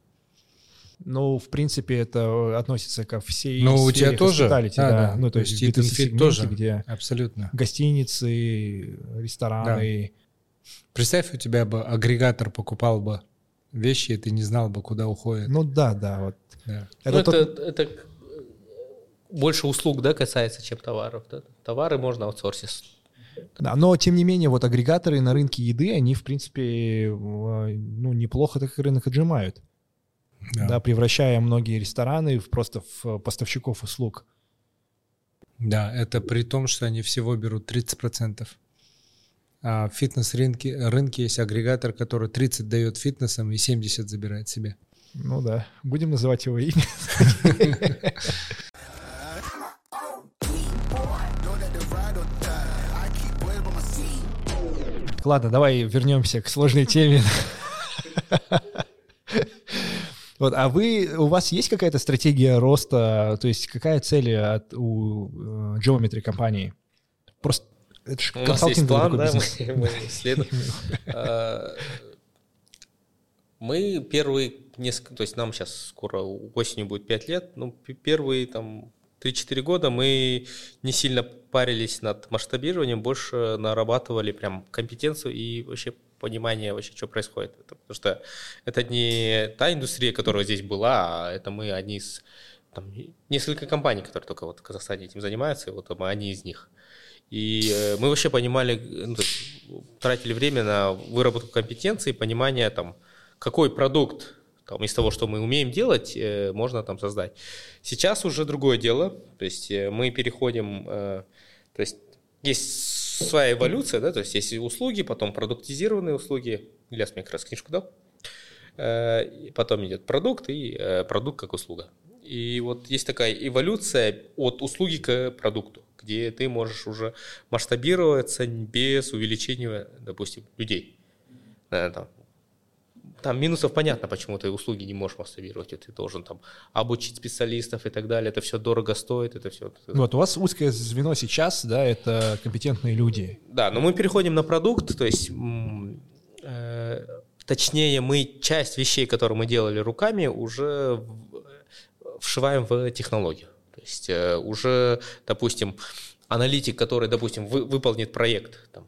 Ну, в принципе, это относится ко всей Ну, у тебя тоже. Да, да, да. ну, то То есть есть B2C Eat and Fit сегменте, тоже. где Абсолютно. гостиницы, рестораны. Представь, у тебя бы агрегатор покупал бы вещи, и ты не знал бы, куда уходит. Ну да, да, вот. Да. Ну, Это это, тот- это, больше услуг, да, касается, чем товаров. Да? Товары можно аутсорсить. Да, но тем не менее, вот агрегаторы на рынке еды, они, в принципе, э, ну, неплохо так рынок отжимают, Да. да, превращая многие рестораны в просто в поставщиков услуг. Да, это при том, что они всего берут 30%. А в фитнес-рынке рынке есть агрегатор, который 30 дает фитнесам и 70 забирает себе. Ну да, будем называть его имя. Ладно, давай вернемся к сложной теме. Вот, а вы, у вас есть какая-то стратегия роста, то есть какая цель от, у э, Geometry компании? Просто это же У нас есть консалтинговый план, да, бизнес. мы, мы исследуем. А, Мы первые несколько, то есть нам сейчас скоро осенью будет 5 лет, ну, первые там 3-4 года мы не сильно парились над масштабированием, больше нарабатывали прям компетенцию и вообще понимание вообще, что происходит. Это потому что это не та индустрия, которая здесь была, а это мы одни из там, несколько компаний, которые только вот в Казахстане этим занимаются, и вот мы одни из них. И э, мы вообще понимали, ну, есть тратили время на выработку компетенции, понимание там, какой продукт там, из того, что мы умеем делать, э, можно там создать. Сейчас уже другое дело, то есть э, мы переходим, э, то есть есть своя эволюция, да, то есть есть услуги, потом продуктизированные услуги. Ильяс мне как раз книжку дал. Потом идет продукт и продукт как услуга. И вот есть такая эволюция от услуги к продукту, где ты можешь уже масштабироваться без увеличения, допустим, людей. Там минусов понятно, почему ты услуги не можешь масштабировать. Ты должен там обучить специалистов и так далее. Это все дорого стоит, это все. Вот, у вас узкое звено сейчас, да, это компетентные люди. Да, но мы переходим на продукт, то есть э, точнее мы часть вещей, которые мы делали руками, уже в- вшиваем в технологию. То есть э, уже, допустим, аналитик, который, допустим, вы- выполнит проект, там,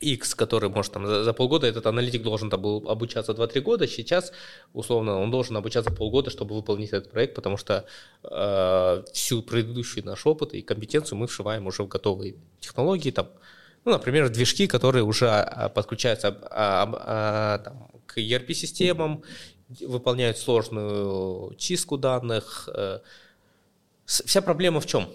X, который может там за, за полгода, этот аналитик должен там был обучаться 2-3 года, сейчас, условно, он должен обучаться полгода, чтобы выполнить этот проект, потому что э, всю предыдущий наш опыт и компетенцию мы вшиваем уже в готовые технологии, там, ну, например, движки, которые уже а, подключаются а, а, а, там, к ERP-системам, выполняют сложную чистку данных. э. Вся проблема в чем?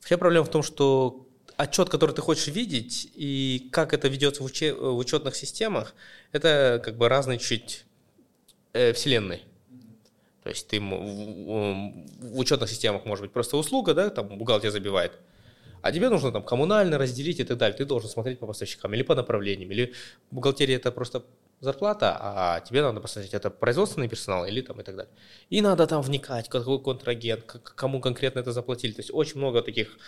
Вся проблема в том, что отчет, который ты хочешь видеть, и как это ведется в, уче- в учетных системах, это как бы разные чуть э, вселенные. То есть ты м- в, в учетных системах может быть просто услуга, да, там бухгалтер забивает, а тебе нужно там коммунально разделить и так далее. Ты должен смотреть по поставщикам или по направлениям, или в бухгалтерии это просто зарплата, а тебе надо посмотреть, это производственный персонал или там и так далее. И надо там вникать, какой контрагент, кому конкретно это заплатили. То есть очень много таких,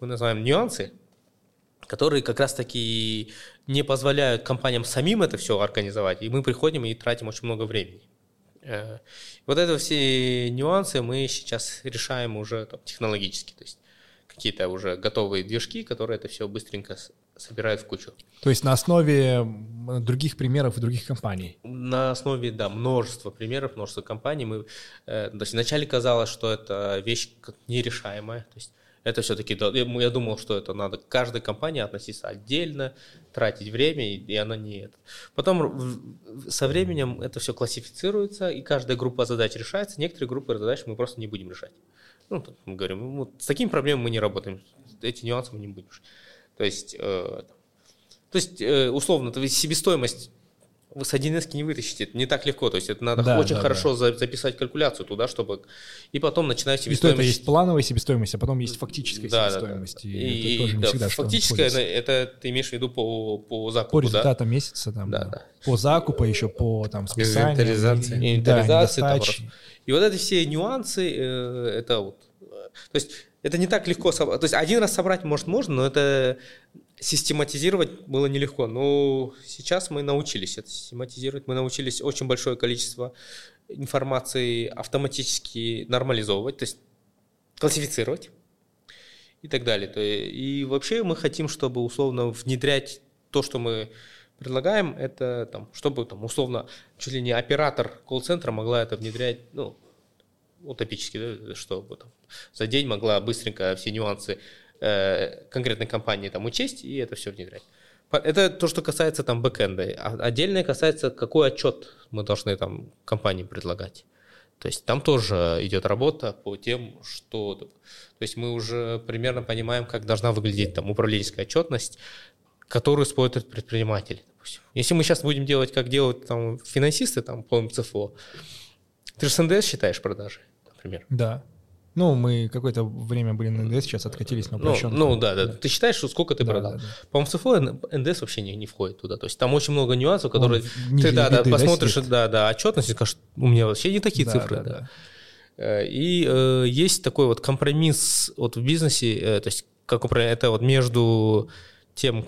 мы называем, нюансы, которые как раз-таки не позволяют компаниям самим это все организовать, и мы приходим и тратим очень много времени. Э, Вот это все нюансы мы сейчас решаем уже там, технологически, то есть какие-то уже готовые движки, которые это все быстренько собирают в кучу. То есть на основе других примеров и других компаний. На основе, да, множества примеров, множество компаний. Мы, э, то есть вначале казалось, что это вещь нерешаемая. То есть это все-таки, я думал, что это надо к каждой компании относиться отдельно, тратить время, и, она не это. Потом со временем это все классифицируется, и каждая группа задач решается. Некоторые группы задач мы просто не будем решать. Ну, мы говорим, ну, вот с такими проблемами мы не работаем, эти нюансы мы не будем решать. То есть, э, то есть э, условно, то есть себестоимость вы с 1С не вытащите, это не так легко, то есть это надо Да, очень да, хорошо за- записать калькуляцию туда, чтобы... И потом начинать И то это себестоимость... есть плановая себестоимость, а потом есть фактическая Да, да, да. себестоимость. И, И, это тоже не да, всегда что фактическое, сходится. это ты имеешь в виду по, по По закупу, да? результатам месяца, там, Да, да. да. по закупу, еще по там, списанию. Инвентаризации. и- Инвентаризации, да, там. И вот эти все нюансы, э, это вот... э, То есть это не так легко собрать. То есть один раз собрать, может, можно, но это систематизировать было нелегко. Но сейчас мы научились это систематизировать. Мы научились очень большое количество информации автоматически нормализовывать, то есть классифицировать и так далее. И вообще мы хотим, чтобы условно внедрять то, что мы предлагаем, это там, чтобы там условно чуть ли не оператор колл-центра могла это внедрять, ну, утопически, да, чтобы там, за день могла быстренько все нюансы э, конкретной компании там учесть и это все внедрять. Это то, что касается там бэкэнда. А отдельное касается, какой отчет мы должны там компании предлагать. То есть там тоже идет работа по тем, что... То есть мы уже примерно понимаем, как должна выглядеть там управленческая отчетность, которую использует предприниматель. допустим. Если мы сейчас будем делать, как делают там финансисты там по МЦФО, ты же с НДС считаешь продажи, например. Да. Ну, мы какое-то время были на НДС, сейчас откатились на Ну, упрощенку. ну да, да, Ты считаешь, что сколько ты Да, продал? да, да. По-моему, в ЦФО НДС вообще не, не входит туда. То есть там очень много нюансов, которые Он ты да, да, да, посмотришь, сидит? да, да, отчетность и скажешь, у меня вообще не такие Да, цифры. да, да. да. Э, И э, есть такой вот компромисс вот в бизнесе, э, то есть как упра- это вот между тем,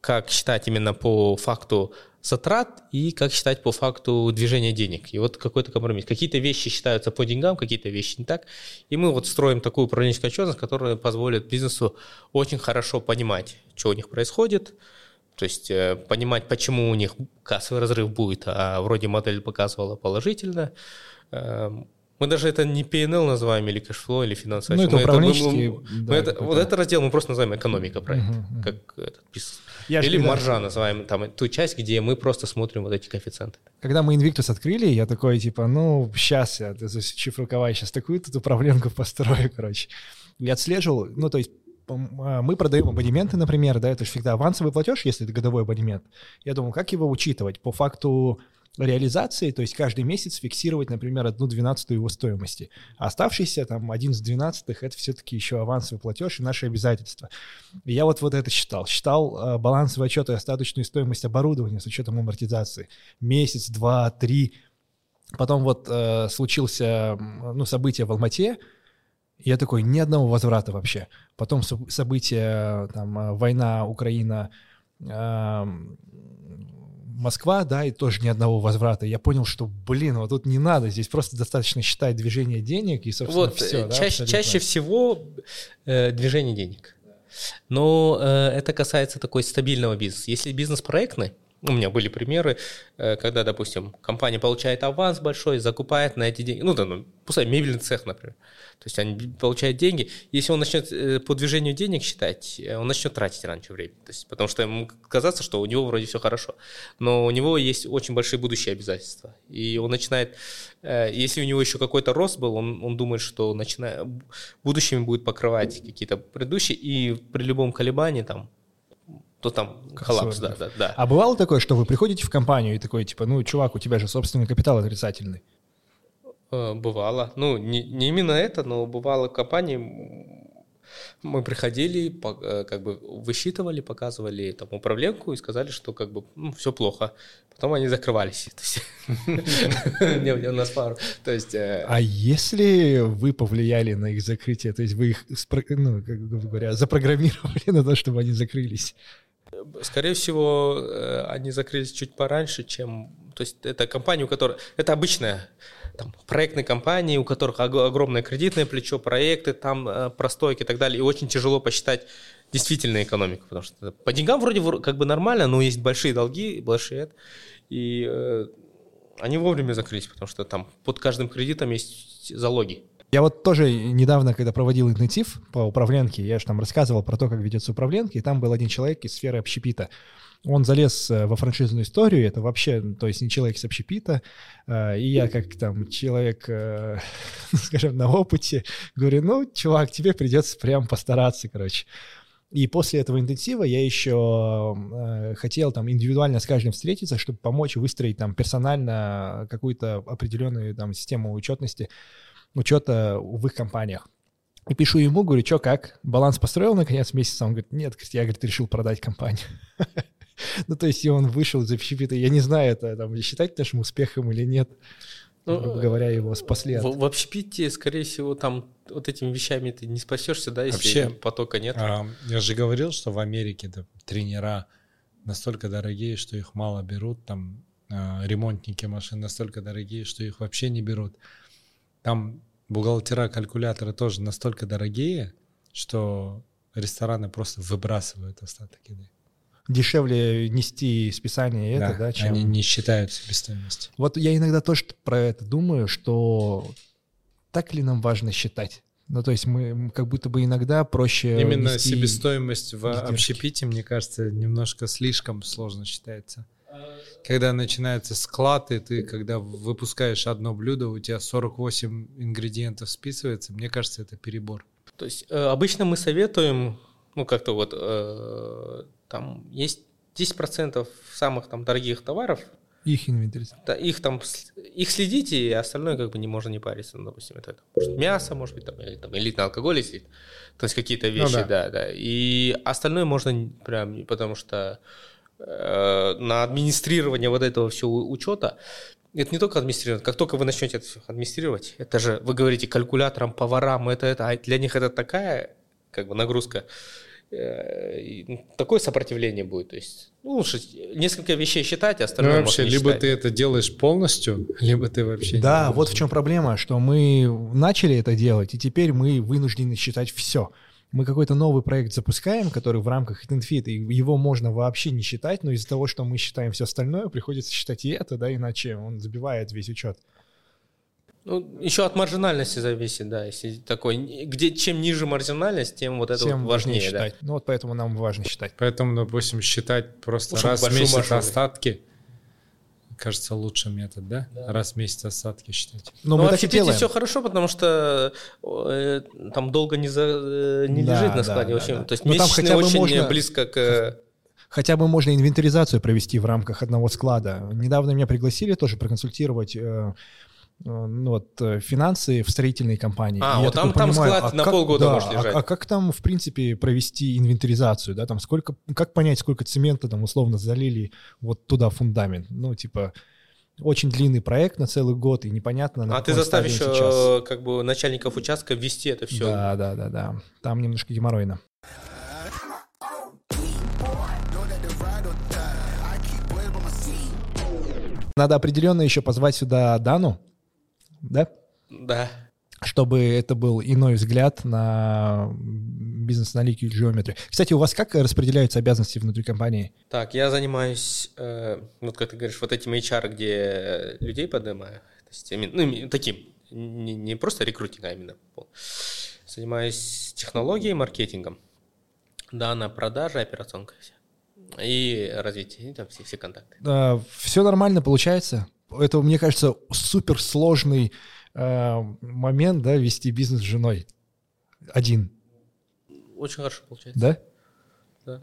как считать именно по факту затрат и как считать по факту движения денег. И вот какой-то компромисс. Какие-то вещи считаются по деньгам, какие-то вещи не так. И мы вот строим такую управленческую отчетность, которая позволит бизнесу очень хорошо понимать, что у них происходит, то есть э, понимать, почему у них кассовый разрыв будет, а вроде модель показывала положительно. Мы даже это не P&L называем, или cash flow, или финансовый Ну, это Мы мы- мы да, это- какой-то. Вот это раздел мы просто называем экономика проекта, мгм. как этот бизнес. Я Или когда- маржа называем, там ту часть, где мы просто смотрим вот эти коэффициенты. Когда мы Invictus открыли, я такой, типа, ну, сейчас я засучив рукава, сейчас такую тут управленку построю, короче. Я отслеживал, ну, то есть а, мы продаем абонементы, например, да, это же всегда авансовый платеж, если это годовой абонемент. Я думал, как его учитывать? По факту реализации, то есть каждый месяц фиксировать, например, одну двенадцатую его стоимости. А оставшиеся там один с двенадцатых это все-таки еще авансовый платеж и наши обязательства. И я вот, вот это считал. Считал э, балансовый отчет и остаточную стоимость оборудования с учетом амортизации. Месяц, два, три. Потом вот э, случился ну, событие в Алмате, я такой, ни одного возврата вообще. Потом соб- события, там, э, война, Украина, эм, Москва, да, и тоже ни одного возврата. Я понял, что, блин, вот тут не надо, здесь просто достаточно считать движение денег и, собственно, Вот, все. э, чаще, чаще всего э, движение денег. Но э, это касается такой стабильного бизнеса. Если бизнес проектный, у меня были примеры, э, когда, допустим, компания получает аванс большой, закупает на эти деньги, ну, да, ну, пускай мебельный цех, например. То есть они получают деньги. Если он начнет э, по движению денег считать, э, он начнет тратить раньше времени. То есть, потому что ему казаться, что у него вроде все хорошо. Но у него есть очень большие будущие обязательства. И он начинает, если у него еще какой-то рост был, он, он думает, что начиная, будущими будет покрывать какие-то предыдущие, и при любом колебании там, то там коллапс, да, да, да. А бывало такое, что вы приходите в компанию и такой, типа, ну, чувак, у тебя же собственный капитал отрицательный. Э, Бывало. Ну, не, не именно это, но бывало в компании, мы приходили, э, как бы высчитывали, показывали там управленку и сказали, что как бы все плохо. Потом они закрывались. То есть, у. То есть, э, А если вы повлияли на их закрытие, то есть вы их, ну, как говоря, запрограммировали на то, чтобы они закрылись? Скорее всего, э, они закрылись чуть пораньше, чем... То есть это компания, у которой... Это обычная там, проектные компании, у которых ог- огромное кредитное плечо, проекты, там э, простойки и так далее. И очень тяжело посчитать действительно экономику, потому что по деньгам вроде вро- как бы нормально, но есть большие долги, большие. И э, они вовремя закрылись, потому что там под каждым кредитом есть залоги. Я вот тоже недавно, когда проводил интенсив по управленке, я же там рассказывал про то, как ведется управленка, и там был один человек из сферы общепита. Он залез э, во франшизную историю, это вообще, то есть не человек с общепита, э, и я как там человек, э, скажем, на опыте, говорю, ну, чувак, тебе придется прям постараться, короче. И после этого интенсива я еще э, хотел там индивидуально с каждым встретиться, чтобы помочь выстроить там персонально какую-то определенную там систему учетности, учета в их компаниях. И пишу ему, говорю, что как, баланс построил на конец месяца? Он говорит, нет, я, говорит, решил продать компанию. Ну, то есть и он вышел из общепита. Я не знаю, это там, считать нашим успехом или нет. Ну, Грубо говоря, его спасли от... В, в общепите, скорее всего, там вот этими вещами ты не спасешься, да, если Вообще, потока нет. А, я же говорил, что в Америке да, тренера настолько дорогие, что их мало берут, там а, ремонтники машин настолько дорогие, что их вообще не берут. Там бухгалтера, калькуляторы тоже настолько дорогие, что рестораны просто выбрасывают остаток еды. Дешевле нести списание это, да, чем... Они не считают себестоимость. Вот я иногда тоже про это думаю, что так ли нам важно считать? Ну, то есть мы как будто бы иногда проще Именно себестоимость в издержки. общепите, мне кажется, немножко слишком сложно считается. Когда начинается склад, и ты, когда выпускаешь одно блюдо, у тебя 48 ингредиентов списывается, мне кажется, это перебор. То есть э, обычно мы советуем, ну как-то вот, э, там есть 10% самых там дорогих товаров, Их инвентаризация. Да, их там, их следите, и остальное как бы не можно не париться. Ну, допустим, это может, мясо, может быть, там, или там элитный алкоголь, если, то есть какие-то вещи, да. да. да, И остальное можно прям, потому что на администрирование вот этого всего учета, это не только администрирование, как только вы начнете это все администрировать, это же, вы говорите калькуляторам, поварам, это, это, а для них это такая как бы нагрузка, э, и, ну, такое сопротивление будет. То есть, ну, лучше несколько вещей считать, а Ну, остальное вообще, можно не либо считать. ты это делаешь полностью, либо ты вообще... Да, не вот в чем проблема, что мы начали это делать, и теперь мы вынуждены считать все. Мы какой-то новый проект запускаем, который в рамках HitNFit, и его можно вообще не считать, но из-за того, что мы считаем все остальное, приходится считать и это, да, иначе он забивает весь учет. Ну, еще от маржинальности зависит, да. Если такой, где чем ниже маржинальность, тем вот это Тем вот важнее важнее, да. считать. Ну вот поэтому нам важно считать. Поэтому, допустим, считать просто чтобы раз в месяц маржу. остатки, кажется, лучший метод, да? Раз в месяц остатки считать. Но Ну, мы а так и делаем. все хорошо, потому что э, там долго не, за, э, не Да, лежит на да, складе. да, очень, да. То есть Ну, там месячные хотя бы очень можно- близко к... Хотя бы можно инвентаризацию провести в рамках одного склада. Недавно меня пригласили тоже проконсультировать э, ну, вот, э, финансы в строительной компании. А, вот там- там понимаю, склад а на как- полгода да, может а- лежать. А, как там, в принципе, провести инвентаризацию, да, там сколько, как понять, сколько цемента там условно залили вот туда фундамент? Ну, типа, очень длинный проект на целый год, и непонятно, на А ты он еще сейчас. как бы начальников участка ввести это все. Да, да, да, да. Там немножко геморройно. Надо определенно еще позвать сюда Дану, да? Да. Чтобы это был иной взгляд на бизнес-аналитику и geometry. Кстати, у вас как распределяются обязанности внутри компании? Так, я занимаюсь, э, вот как ты говоришь, вот этим HR, где людей поднимаю, то есть именно- ну, таким, не, не просто рекрутинг, а именно. Занимаюсь технологией, маркетингом, да, на продаже, операционка. И развитие, и там все, все контакты. все нормально получается? Это, мне кажется, суперсложный э, момент, да, вести бизнес с женой. Один, Очень хорошо получается. да? Да.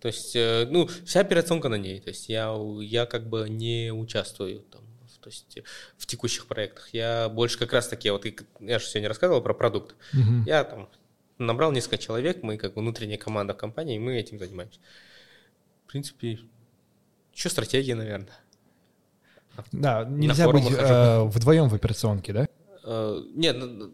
То есть, э, ну, вся операционка на ней. То есть я, я как бы не участвую там, в- то есть, в текущих проектах. Я больше как раз таки, вот и я же сегодня рассказывал про продукт. Мгм. Я там набрал несколько человек, мы как внутренняя команда компании, мы этим занимаемся. В принципе, еще стратегия, наверное. Да, нельзя быть э, вдвоем в операционке, да? Э, Нет, ну,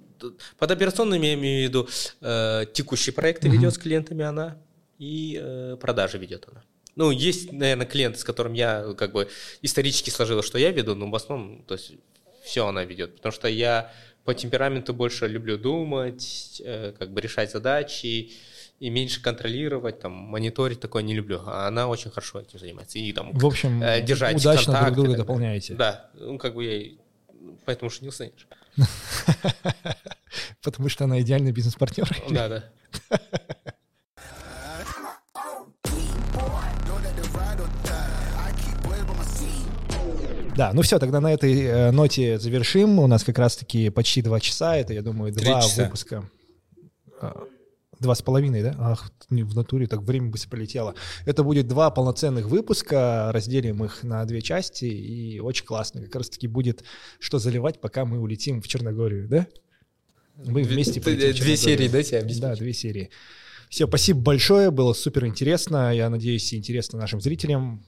под операционными я имею в виду э, текущие проекты Мгм. ведет с клиентами она и э, продажи ведет она. Ну, есть, наверное, клиенты, с которым я как бы исторически сложилось, что я веду, но в основном, то есть все она ведет, потому что я по темпераменту больше люблю думать, э, как бы решать задачи и меньше контролировать, там, мониторить такое не люблю. А она очень хорошо этим занимается. И там В общем, э, держать удачно контакты друг друга дополняете. Да, ну как бы я и поэтому женился, конечно. Потому что она идеальный бизнес-партнер. Да, да. Да, ну все, тогда на этой э, ноте завершим. У нас как раз-таки почти два часа. Это, я думаю, два выпуска. Два с половиной, да? Ах, в натуре так время быстро пролетело. Это будет два полноценных выпуска, разделим их на две части, и очень классно. Как раз-таки будет что заливать, пока мы улетим в Черногорию, да? Мы вместе Две, две серии, да, тебе? Да, две серии. Все, спасибо большое, было супер интересно. Я надеюсь, интересно нашим зрителям.